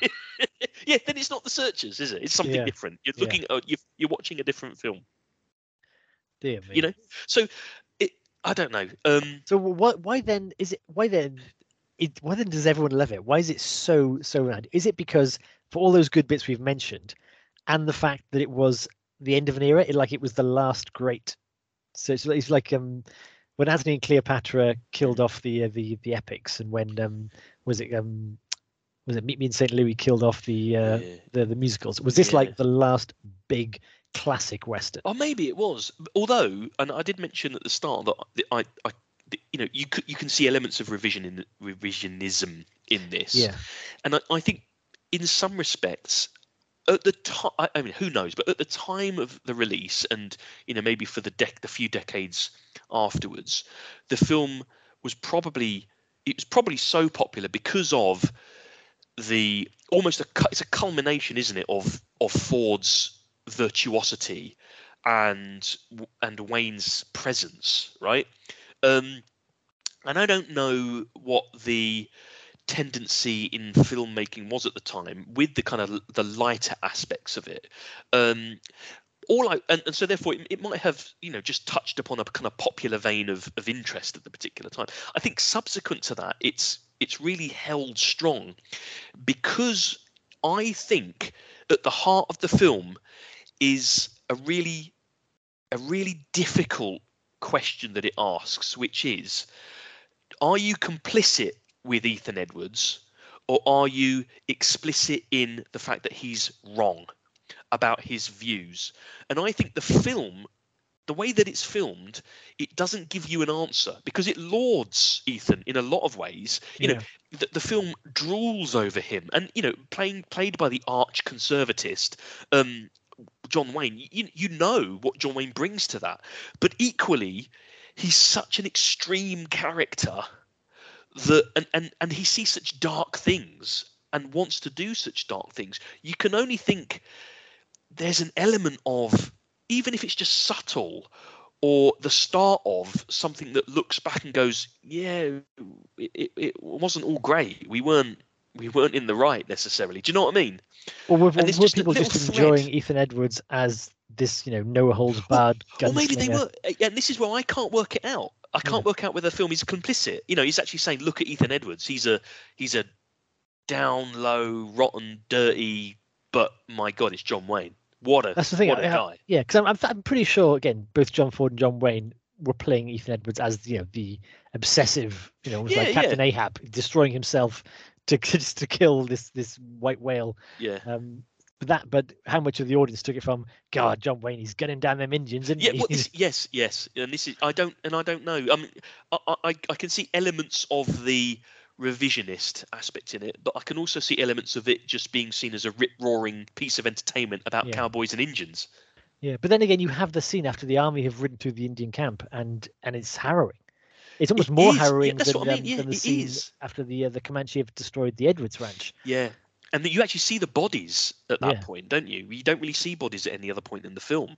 [LAUGHS] yeah, then it's not the searchers, is it? It's something Yeah. different. You're Yeah. looking at you're, you're watching a different film. Dear me. You know? So it I don't know. Um So what? Why then is it? Why then? It, why then does everyone love it? Why is it so so rad? Is it because for all those good bits we've mentioned, and the fact that it was the end of an era, it, like it was the last great. So it's, it's like um when Antony and Cleopatra killed off the uh, the the epics, and when um was it um was it Meet Me in St. Louis killed off the uh, yeah. the the musicals? Was this Yeah. like the last big classic western? Oh, maybe it was. Although, and I did mention at the start that I, I, you know, you could you can see elements of revision in revisionism in this. Yeah, And I, I think, in some respects, at the time, I, mean, who knows? But at the time of the release, and you know, maybe for the the few decades afterwards, the film was probably it was probably so popular because of the almost a it's a culmination, isn't it, of of Ford's virtuosity and and Wayne's presence, right? Um, and I don't know what the tendency in filmmaking was at the time with the kind of the lighter aspects of it. Um, all I and, and so therefore it, it might have you know just touched upon a kind of popular vein of, of interest at the particular time. I think subsequent to that, it's it's really held strong because I think at the heart of the film is a really a really difficult question that it asks, which is are you complicit with Ethan Edwards or are you explicit in the fact that he's wrong about his views? And I think the film the way that it's filmed, it doesn't give you an answer because it lauds Ethan in a lot of ways. You know, the, the film drools over him, and you know, playing played by the arch conservatist, um, John Wayne. You you know what John Wayne brings to that, but equally, he's such an extreme character that, and and and he sees such dark things and wants to do such dark things. You can only think there's an element of even if it's just subtle or the start of something that looks back and goes, yeah, it, it, it wasn't all great. We weren't we weren't in the right necessarily. Do you know what I mean? Or were, were just people just enjoying thread. Ethan Edwards as this, you know, no holds barred? Or, or maybe they were. And this is where I can't work it out. I can't yeah. work out whether the film is complicit. You know, he's actually saying, "Look at Ethan Edwards. He's a he's a down low, rotten, dirty, but my God, it's John Wayne. What a that's the thing. What a guy. Yeah, because I'm, I'm I'm pretty sure again both John Ford and John Wayne were playing Ethan Edwards as you know the obsessive, you know, yeah, like Captain yeah. Ahab destroying himself to just [LAUGHS] to kill this this white whale. Yeah. Um, that, but how much of the audience took it from? God, John Wayne, he's gunning down them Indians, isn't yeah, he? Well, [LAUGHS] this, yes, yes, and this is I don't and I don't know. I mean, I, I I can see elements of the revisionist aspect in it, but I can also see elements of it just being seen as a rip roaring piece of entertainment about yeah. cowboys and Indians. Yeah, but then again, you have the scene after the army have ridden through the Indian camp, and and it's harrowing. It's almost it more is. harrowing yeah, than, I mean. yeah, than the scene is. after the uh, the Comanche have destroyed the Edwards Ranch. Yeah, and that you actually see the bodies at that point, don't you? You don't really see bodies at any other point in the film.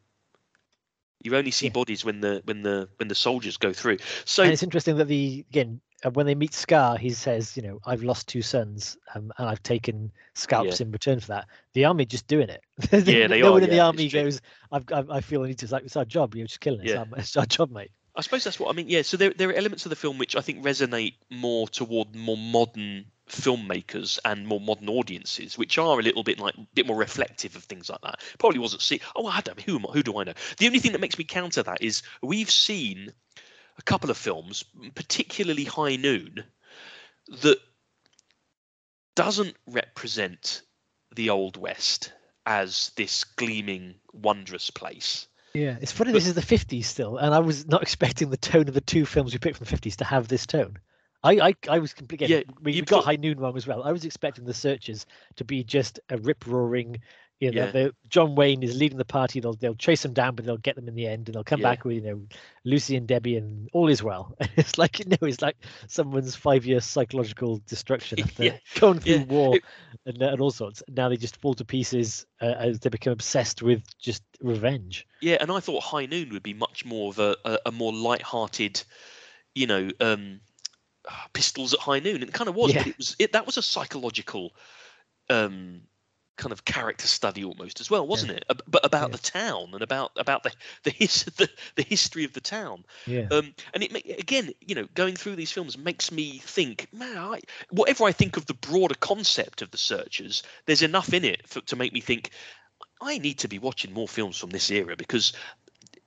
You only see bodies when the when the when the soldiers go through. So and it's interesting that the again when they meet Scar, he says, you know, I've lost two sons, um, and I've taken scalps yeah. in return for that. The army just doing it. [LAUGHS] yeah, they no are. one in the army goes, I've, I've, i feel I need to. It's like it's our job. You're just killing it. Yeah. Our, it's our job, mate. I suppose that's what I mean. Yeah. So there, there are elements of the film which I think resonate more toward more modern filmmakers and more modern audiences, which are a little bit like a bit more reflective of things like that. Probably wasn't see. Oh, I don't. Who Who do I know? The only thing that makes me counter that is we've seen a couple of films, particularly High Noon, that doesn't represent the old west as this gleaming, wondrous place. Yeah, it's funny. But, this is the '50s still, and I was not expecting the tone of the two films we picked from the '50s to have this tone. I, I, I was completely. Yeah, we, we got High Noon wrong as well. I was expecting the Searchers to be just a rip roaring, you know, yeah. John Wayne is leading the party. They'll they'll chase them down, but they'll get them in the end, and they'll come yeah. back with you know Lucy and Debbie, and all is well. [LAUGHS] it's like you know, it's like someone's five year psychological destruction after yeah. [LAUGHS] going through war and, and all sorts. Now they just fall to pieces uh, as they become obsessed with just revenge. Yeah, and I thought High Noon would be much more of a a, a more light-hearted, you know, um, [SIGHS] pistols at high noon. And it kind of was, but it was it that was a psychological um kind of character study almost as well, wasn't yeah. it? But about yeah. the town and about about the [LAUGHS] the, his, the the history of the town. Yeah. Um, and it again, you know, going through these films makes me think, man, I, whatever I think of the broader concept of the Searchers, there's enough in it for, to make me think. I need to be watching more films from this era because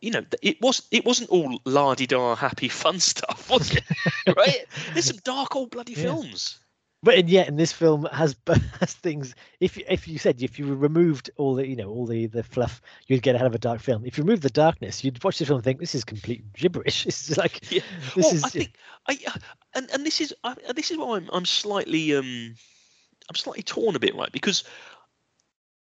you know, it was it wasn't all la di da happy fun [LAUGHS] stuff, was it? [LAUGHS] right? There's some dark old bloody yeah. films. But and yet, in this film has has [LAUGHS] things. If if you said if you removed all the you know all the the fluff, you'd get out of a dark film. If you remove the darkness, you'd watch this film and think this is complete gibberish. [LAUGHS] This is like yeah. this well, is. I think I uh, and and this is I, this is why I'm I'm slightly um I'm slightly torn a bit right because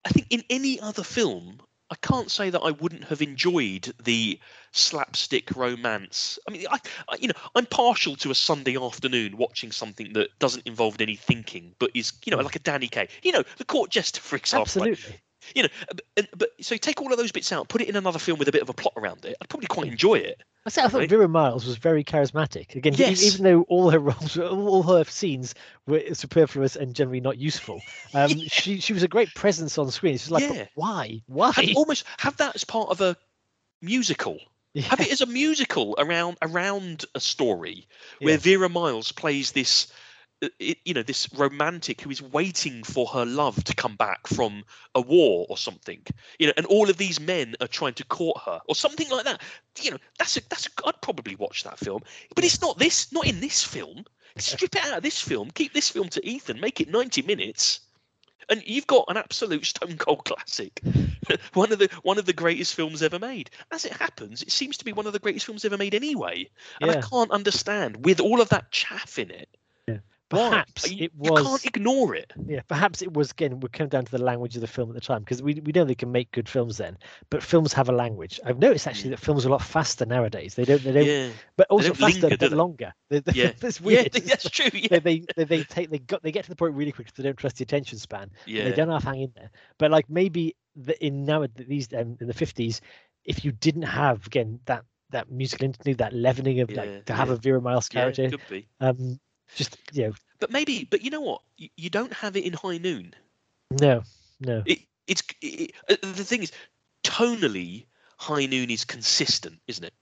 I think in any other film I can't say that I wouldn't have enjoyed the slapstick romance. I mean, I, I, you know, I'm partial to a Sunday afternoon watching something that doesn't involve any thinking, but is, you know, like a Danny Kaye. You know, The Court Jester, for example. Absolutely. You know, but, but so take all of those bits out, put it in another film with a bit of a plot around it. I'd probably quite enjoy it. I said I thought right? Vera Miles was very charismatic. Again, yes. even though all her roles, all her scenes were superfluous and generally not useful, um, [LAUGHS] yeah. she she was a great presence on screen. She's like, yeah. why, why? Have, almost have that as part of a musical. Yeah. Have it as a musical around around a story where Vera Miles plays this uh, you know this romantic who is waiting for her love to come back from a war or something you know and all of these men are trying to court her or something like that. You know that's a that's a, i'd probably watch that film but it's not this not in this film. Strip it out of this film keep this film to ethan make it 90 minutes and you've got an absolute stone cold classic, [LAUGHS] one of the one of the greatest films ever made. As it happens, it seems to be one of the greatest films ever made anyway, and I can't understand with all of that chaff in it. Perhaps you, it was. you can't ignore it. Yeah, perhaps it was again. Would come down to the language of the film at the time because we we know they can make good films then, but films have a language. I've noticed actually that films are a lot faster nowadays. They don't. They don't. Yeah, But also faster linger, but they? longer. They, they, yeah, [LAUGHS] it's yeah. [LAUGHS] That's true. Yeah, they they they take they got they get to the point really quick 'cause they don't trust the attention span. yeah. They don't to hang in there. But like maybe the, in now these um, in the fifties, if you didn't have again that that musical interlude, that leavening of Yeah, like to have yeah. a Vera Miles Yeah, character, could be. um, just you know, But maybe, but you know what? You, you don't have it in High Noon. no, no, It, it's it, uh, the thing is, tonally, High Noon is consistent, isn't it?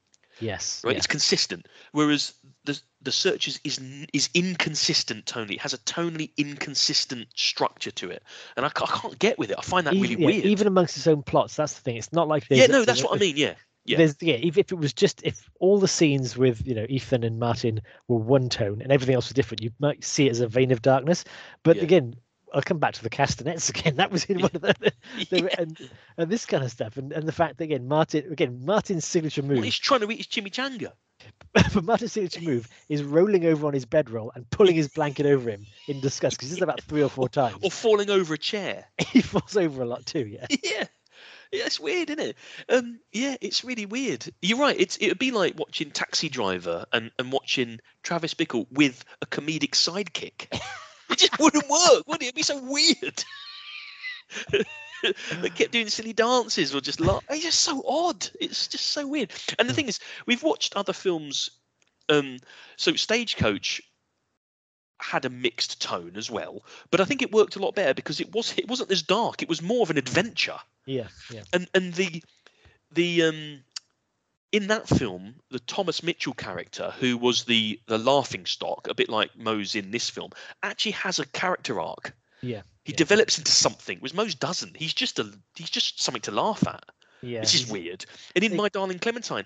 yes, Right, yeah. it's consistent. Whereas the the Searchers is is inconsistent tonally. It has a tonally inconsistent structure to it, and I, I can't get with it. I find that really even, yeah, weird. even amongst its own plots. That's the thing. It's not like yeah, no, that's there's- what I mean. Yeah, yeah. There's yeah. If, if it was just if all the scenes with you know Ethan and Martin were one tone and everything else was different, you might see it as a vein of darkness. But Yeah. again, I'll come back to the castanets [LAUGHS] again. That was in one of the, [LAUGHS] the Yeah. and, and this kind of stuff, and, and the fact that again Martin again Martin's signature move, Well, he's trying to eat his chimichanga. [LAUGHS] but Martin's signature move is rolling over on his bedroll and pulling his blanket over him in disgust because he's about three or four times. or falling over a chair. he falls over a lot too. Yeah. yeah. Yeah, it's weird, isn't it? Um, yeah, it's really weird. You're right. It's it would be like watching Taxi Driver and, and watching Travis Bickle with a comedic sidekick. It just [LAUGHS] wouldn't work, would it? It'd be so weird. [LAUGHS] they kept doing silly dances or just laugh. It's just so odd. It's just so weird. And the thing is, we've watched other films. Um, so Stagecoach had a mixed tone as well, but I think it worked a lot better because it was it wasn't as dark. It was more of an adventure Yeah. Yeah. and and the the um in that film the thomas mitchell character who was the the laughing stock a bit like Mose in this film actually has a character arc Yeah. he yeah. develops into something whereas Mose doesn't he's just a he's just something to laugh at Yeah. which is weird and in it- my darling clementine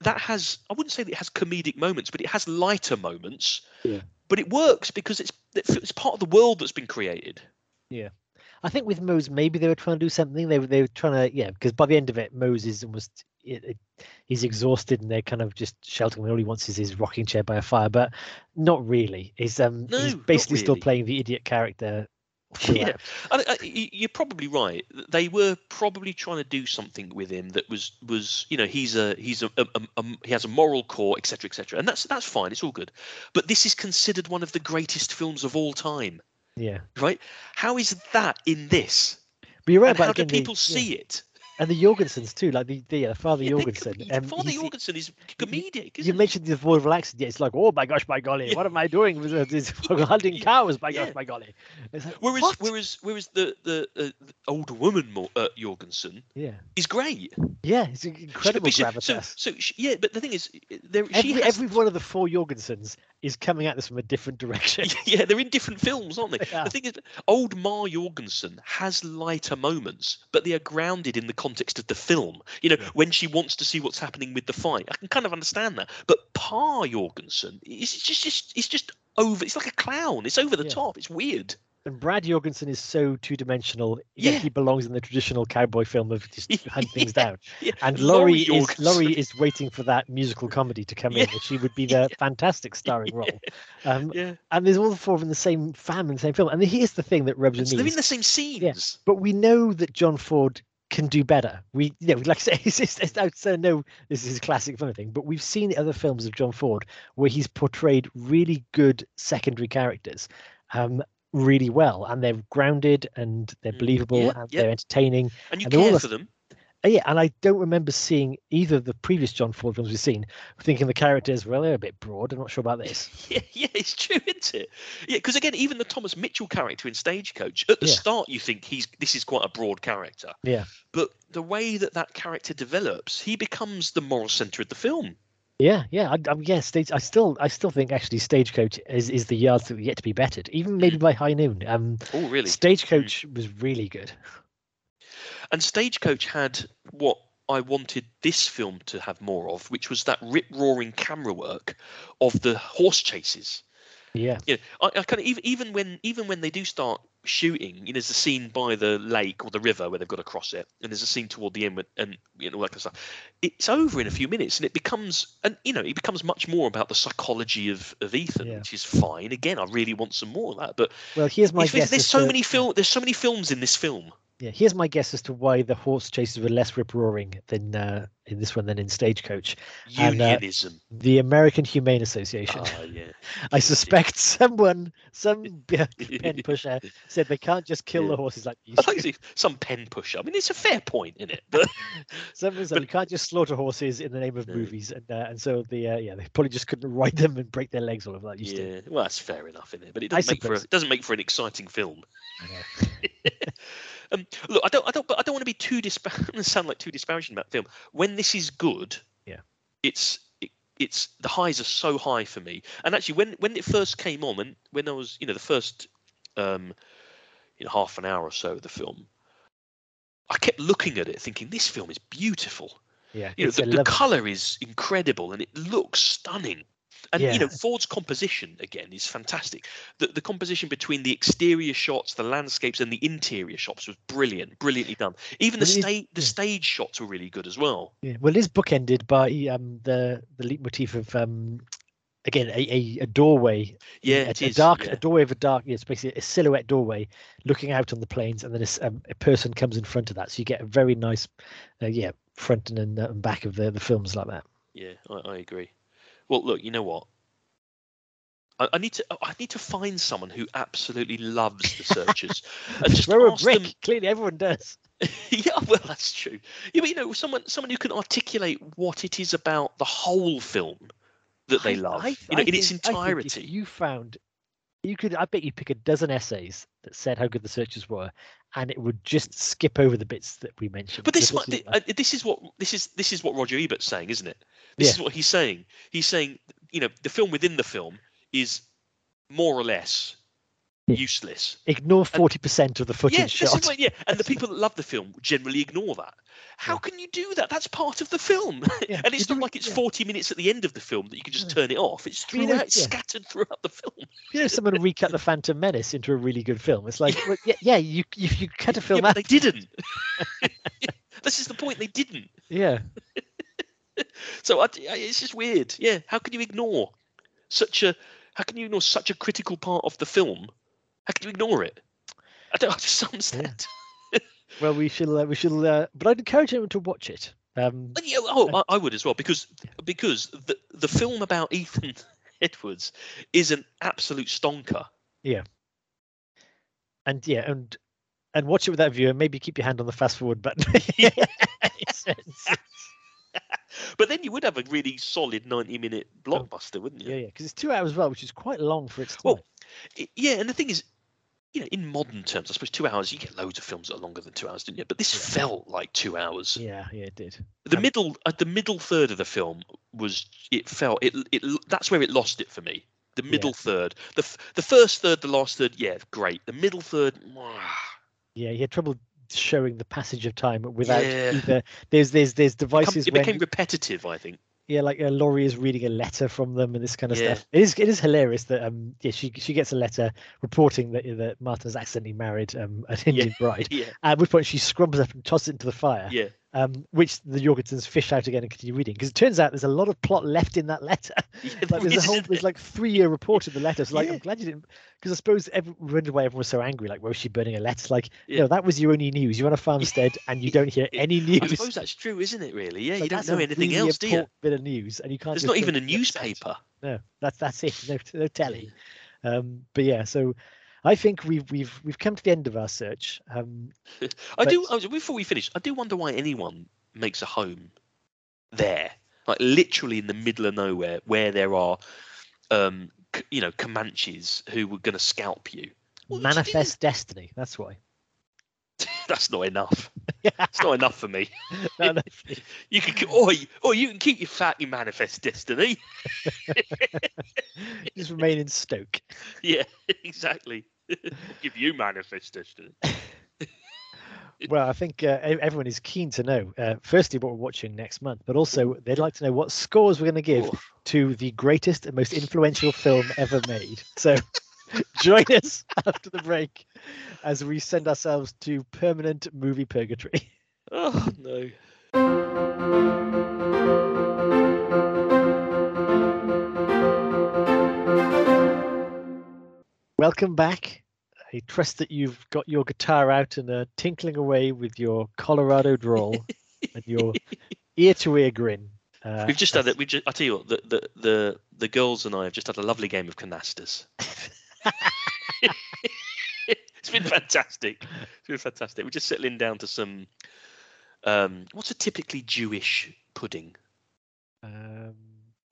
that has i wouldn't say that it has comedic moments but it has lighter moments Yeah. but it works because it's it's part of the world that's been created I think with Mose, maybe they were trying to do something. They were they were trying to yeah, because by the end of it, Mose is almost it, it, he's exhausted, and they're kind of just sheltering. him. All he wants is his rocking chair by a fire, but not really. He's um No, he's basically still playing the idiot character. Yeah. I, I, y- you're probably right. They were probably trying to do something with him that was was you know he's a he's a, a, a, a- he has a moral core, etc. etc. And that's that's fine. It's all good. But this is considered one of the greatest films of all time, yeah. right? How is that in this? But you're right and about how do again, the- people yeah. see it? and the Jorgensens too, like the the Father Yeah, Jorgensen. um, Father Jorgensen is comedic. You Isn't mentioned the vaudeville accent. Yeah, it's like, oh my gosh, by golly, Yeah. what am I doing with uh, this [LAUGHS] holding cows? By gosh, by golly. Like. Whereas what? whereas whereas the the, uh, the older woman uh, Jorgensen yeah, is great. yeah, it's incredible so, gravitas. so, so she, yeah, but the thing is, there every, has every one of the four Jorgensens is coming at this from a different direction. [LAUGHS] yeah, they're in different films, aren't they? [LAUGHS] Are. The thing is, old Ma Jorgensen has lighter moments, but they are grounded in the context of the film. You know, Yeah. when she wants to see what's happening with the fight, I can kind of understand that. But Pa Jorgensen is just, just, it's just over. It's like a clown. It's over the Yeah. top. It's weird. And Brad Jorgensen is so two dimensional. Yeah, Yeah. he belongs in the traditional cowboy film of just [LAUGHS] hunt things Yeah, down. Yeah. And Laurie Laurie is Laurie is waiting for that musical [LAUGHS] comedy to come in, she would be the [LAUGHS] fantastic starring role. Um, Yeah. and there's all the four of them in the same fam in the same film. And here's the thing that rubs me. they're in the same scenes. but we know that John Ford can do better. We, you know, like I say, it's, it's, it's, I say no, this is a classic funny thing, but we've seen other films of John Ford where he's portrayed really good secondary characters, um, really well, and they're grounded and they're Mm, believable yeah, and yeah. they're entertaining. And you and all care the- for them. Uh, yeah, and I don't remember seeing either of the previous John Ford films we've seen, thinking the characters, well, they're a bit broad. I'm not sure about this. [LAUGHS] Yeah, yeah, it's true, isn't it? Yeah, because again, even the Thomas Mitchell character in Stagecoach, at the Yeah. start, you think he's this is quite a broad character. Yeah. But the way that that character develops, he becomes the moral center of the film. Yeah, yeah, I, I, yeah. Stage, I still, I still think actually Stagecoach is, is the yardstick yet to be bettered, even maybe by High Noon. Um, Oh, really? Stagecoach was really good. And Stagecoach had what I wanted this film to have more of, which was that rip roaring camera work of the horse chases. Yeah, you know, I, I kind of even even when even when they do start shooting, you know, there's a scene by the lake or the river where they've got to cross it, and there's a scene toward the end, with, and you know, all that kind of stuff. It's over in a few minutes, and it becomes, and you know, it becomes much more about the psychology of, of Ethan, Yeah. which is fine. Again, I really want some more of that, but Well, here's my guess. there's so to- many film, there's so many films in this film. Yeah, here's my guess as to why the horse chases were less rip roaring than uh, in this one than in Stagecoach. And, uh, Unionism. The American Humane Association. Ah, yeah. [LAUGHS] I suspect someone, some [LAUGHS] pen [LAUGHS] pusher, said they can't just kill Yeah. the horses like you. I like some pen pusher. I mean, it's a fair point, isn't it? But Someone said but- you can't just slaughter horses in the name of No. movies, and uh, and so the uh, yeah they probably just couldn't ride them and break their legs all over like used to. yeah, well, that's fair enough, isn't it? But it doesn't make for a, suppose. doesn't make for an exciting film. Um, look, I don't, I don't, but I don't want to be too dispa- [LAUGHS] sound like too disparaging about the film. When this is good, Yeah. it's it, it's the highs are so high for me. And actually, when when it first came on, when when I was, you know, the first, um, you know, half an hour or so of the film, I kept looking at it, thinking this film is beautiful. Yeah, You know, the, the color is incredible and it looks stunning. And you know, Ford's composition again is fantastic. The the composition between the exterior shots, the landscapes, and the interior shots was brilliant, brilliantly done. Even the Well, it is- stage the stage shots were really good as well. Yeah, well, it is bookended by um the the leitmotif of um again a, a, a doorway. Yeah, a, it a is, dark yeah. a doorway of a dark. Yeah, it's basically a silhouette doorway looking out on the plains, and then a, um, a person comes in front of that, so you get a very nice, uh, yeah, front and, and, uh, and back of the the films like that. Yeah, I, I agree. Well, look, you know what? I, I need to I need to find someone who absolutely loves the Searchers and just Throw a ask brick. them. Clearly, everyone does. [LAUGHS] yeah, well, that's true. Yeah, but you know, someone someone who can articulate what it is about the whole film that they I- love, I- you know, I in its think- I think if entirety. you found, you could. I bet you pick a dozen essays that said how good the Searchers were, and it would just skip over the bits that we mentioned. But this, because mu- it's like- uh, this is what this is this is what Roger Ebert's saying, isn't it? This Yeah. is what he's saying. He's saying, you know, the film within the film is more or less. Useless. ignore forty percent of the footage Yeah, shot. yeah, and the [LAUGHS] people that love the film generally ignore that. How Yeah. can you do that? That's part of the film, [LAUGHS] Yeah, and it's you not do- like it's forty minutes at the end of the film that you can just mm. turn it off. It's you throughout, know, it's scattered throughout the film. You know, someone recut the Phantom Menace into a really good film. It's like, well, yeah, yeah, you you, you cut a film out. they didn't. [LAUGHS] this is the point. They didn't. Yeah, So I, I- it's just weird. Yeah, how can you ignore such a? How can you ignore such a critical part of the film? How can you ignore it? I don't I just don't understand. well, we shall uh, we shall. Uh, but I'd encourage everyone to watch it. Um, yeah, oh, I, I would as well because because the the film about Ethan [LAUGHS] Edwards is an absolute stonker. Yeah. and yeah, and and watch it with that view, and maybe keep your hand on the fast forward button. [LAUGHS] [LAUGHS] But then you would have a really solid ninety minute blockbuster, wouldn't you? yeah, yeah, because it's two hours well, which is quite long for its time. Well, yeah, and the thing is, you know, in modern terms, I suppose two hours. You get loads of films that are longer than two hours, didn't you? But this Yeah. felt like two hours. yeah, yeah, it did. The Um, middle, uh, the middle third of the film was. It felt it. It that's where it lost it for me. The middle third, the the first third, the last third, yeah, great. The middle third. Yeah, he had trouble showing the passage of time without Yeah. either. There's there's there's devices it when became repetitive. I think. Yeah, like uh, Laurie is reading a letter from them and this kind of Yeah. stuff. It is it is hilarious that um yeah she she gets a letter reporting that that Martin's accidentally married um an Indian bride. [LAUGHS] Yeah, At which point she scrubs up and tosses it into the fire. yeah. Um, which the Jorgensens fish out again and continue reading because it turns out there's a lot of plot left in that letter. [LAUGHS] yeah like there's a whole there's like three year report of the letter. So like Yeah. I'm glad you didn't because I suppose every wonder why everyone was so angry. Like, was she burning a letter? Like, Yeah. no, that was your only news. You're on a farmstead and you don't hear [LAUGHS] any news. I suppose that's true, isn't it? Really? Yeah, Like, you don't know anything really else, do you? Bit of news, and you can't. There's not even a to the website. newspaper. No, that's that's it. No, no telly. Um, but yeah, so I think we've we've we've come to the end of our search. Um, [LAUGHS] I do. But- oh, Before we finish, I do wonder why anyone makes a home there, like literally in the middle of nowhere, where there are, um, c- you know, Comanches who were going to scalp you. What would you manifest destiny. That's why. [LAUGHS] That's not enough. It's not enough for me. [LAUGHS] No, no, You can, or you, or you can keep your fat, you manifest destiny. just remain in Stoke. Yeah, exactly. [LAUGHS] Give you manifest destiny. Well, I think uh, everyone is keen to know. Uh, firstly, what we're watching next month, but also they'd like to know what scores we're going to give Oh, to the greatest and most influential film ever made. So [LAUGHS] Join us [LAUGHS] after the break as we send ourselves to permanent movie purgatory. Oh no. Welcome back. I trust that you've got your guitar out and are tinkling away with your Colorado drawl and your ear to ear grin. Uh, We've just had as- it. We just. I tell you what. The, the the the girls and I have just had a lovely game of canastas. [LAUGHS] [LAUGHS] it's been fantastic. It's been fantastic. We're just settling down to some. Um, what's a typically Jewish pudding? Um,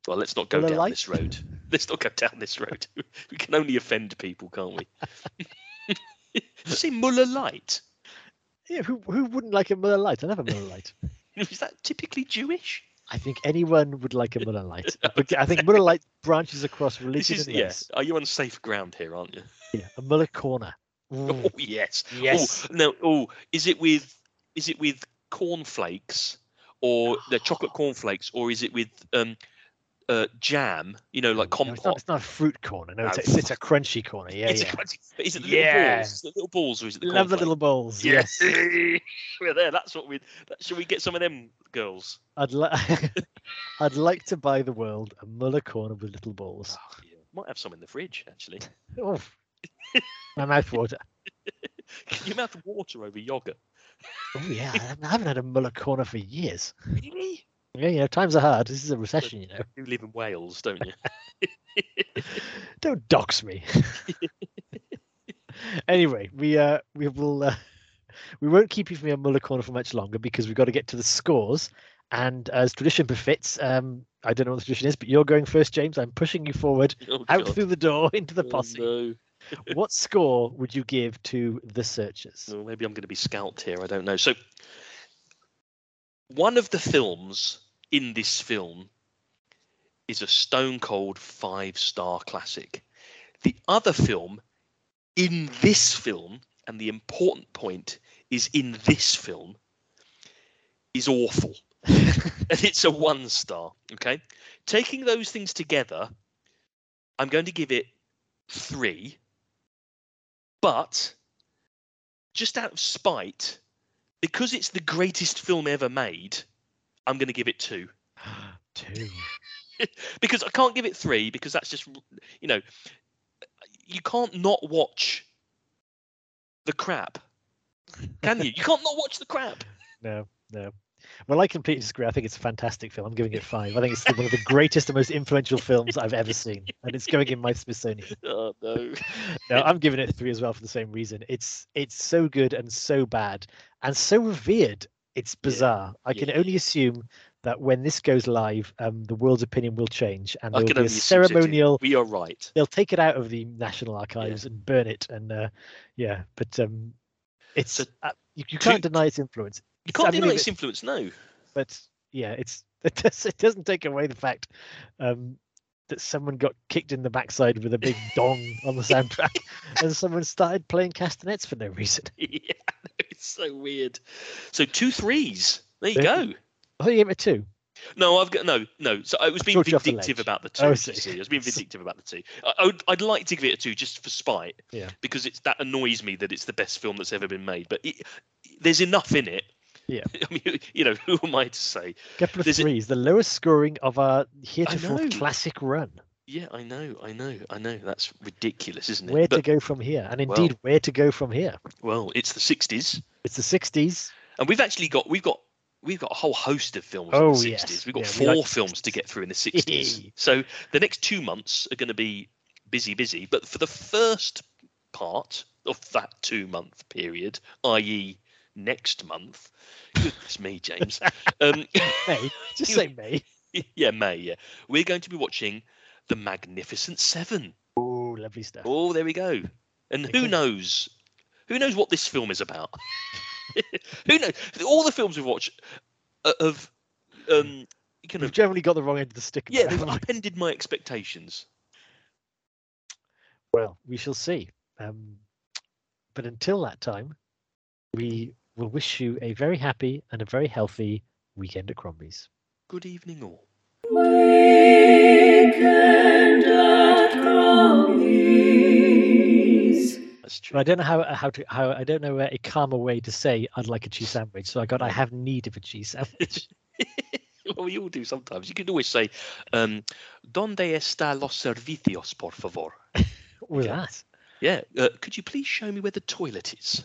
Well, let's not go down Lite? this road. [LAUGHS] Let's not go down this road. we can only offend people, can't we? Say Muller Light? yeah, who, who wouldn't like a Muller Light? I love a Miller Lite. [LAUGHS] Is that typically Jewish? I think anyone would like a Muller Light. [LAUGHS] But I think Muller Light branches across religion is and yeah. Are you on safe ground here, aren't you? Yeah, a Muller corner. Mm, Oh yes. yes. Oh, no. Oh, is it with is it with cornflakes or the chocolate [GASPS] cornflakes or is it with um uh jam? You know, like No, it's, not, compote. it's not a fruit corner. No, it's, a, it's, a crunchy corner. Yeah, It's a yeah. crunchy- but is it the Yeah. little balls? The little balls or is it the Love the little balls? Yes. Yes. [LAUGHS] We're there. That's what we. That, should we get some of them girls? I'd like [LAUGHS] I'd like to buy the world a Muller corner with little balls. Oh, yeah. Might have some in the fridge actually. [LAUGHS] Oh, my mouth water. you mouth water over yogurt. Oh yeah, I haven't- I haven't had a Muller corner for years. Really? Yeah, you know, times are hard. This is a recession, you know. You live in Wales, don't you? [LAUGHS] Don't dox me. [LAUGHS] anyway, we uh we will uh, we won't keep you from your Muller corner for much longer because we've got to get to the scores. And as tradition befits, um, I don't know what the tradition is, but you're going first, James. I'm pushing you forward Oh, out God. through the door [LAUGHS] into the Oh, posse. no. What score would you give to the searchers? Well, maybe I'm going to be scalped here. I don't know. So, one of the films in this film is a stone cold five star classic. The other film in this film, and the important point is in this film, is awful. [LAUGHS] and it's a one star. Okay. Taking those things together, I'm going to give it three. But just out of spite, because it's the greatest film ever made, I'm going to give it two. [GASPS] Two. [LAUGHS] Because I can't give it three because that's just, you know, you can't not watch the crap. Can you? You can't not watch the crap. [LAUGHS] No, no. Well, I completely disagree. I think it's a fantastic film. I'm giving it five. I think it's one of the [LAUGHS] greatest and most influential films I've ever seen, and it's going in my Smithsonian. [LAUGHS] Oh, no. No, I'm giving it three as well for the same reason. It's it's so good and so bad and so revered. It's bizarre. I can yeah. only assume that when this goes live, um, the world's opinion will change, and there will be a assume so too. ceremonial. We are right. They'll take it out of the National Archives and burn it, and uh, yeah. But um, it's So uh, you, you can't deny its influence. You can't deny its it- influence, no. but yeah, it's [LAUGHS] it, does, it doesn't take away the fact um, that someone got kicked in the backside with a big [LAUGHS] dong on the soundtrack, and someone started playing castanets for no reason. [LAUGHS] yeah, it's so weird. So two threes. There you go. Oh, you gave it two. No, I've got no, no. So I was being the vindictive about the Oh, I two. see. I was being vindictive about the two. I, I would, I'd like to give it a two just for spite. Yeah. Because it's that annoys me that it's the best film that's ever been made. But it, there's enough in it. Yeah. [LAUGHS] I mean, you know, who am I to say? Of There's a- threes, the lowest scoring of our heretofore classic run. Yeah, I know, I know, I know. That's ridiculous, isn't it? Where to go from here? And Well- indeed, where to go from here? well, it's the '60s, It's the 60s. and we've actually got we've got we've got a whole host of films Oh, in the '60s. yes. We've got Yeah, we four like films to get through in the '60s. [LAUGHS] so the next two months are going to be busy, busy. But for the first part of that two-month period, i.e., next month, goodness me, James. [LAUGHS] um, May. Just say May. [LAUGHS] yeah, May. Yeah, we're going to be watching the Magnificent Seven. Oh, lovely stuff. Oh, there we go. And who knows? Who knows what this film is about? [LAUGHS] who knows? All the films we've watched uh, have um, kind of generally got the wrong end of the stick. yeah, they've upended my expectations. Well, we shall see. Um, but until that time, we will wish you a very happy and a very healthy weekend at Crombie's. Good evening, all. Weekend at Crowley. But I don't know how how to how I don't know a calmer way to say I'd like a cheese sandwich. So I got I have need of a cheese sandwich. [LAUGHS] well, we all do sometimes. You can always say, um, "Donde está los servicios, por favor?" [LAUGHS] With Okay. that. Yeah. Uh, could you please show me where the toilet is?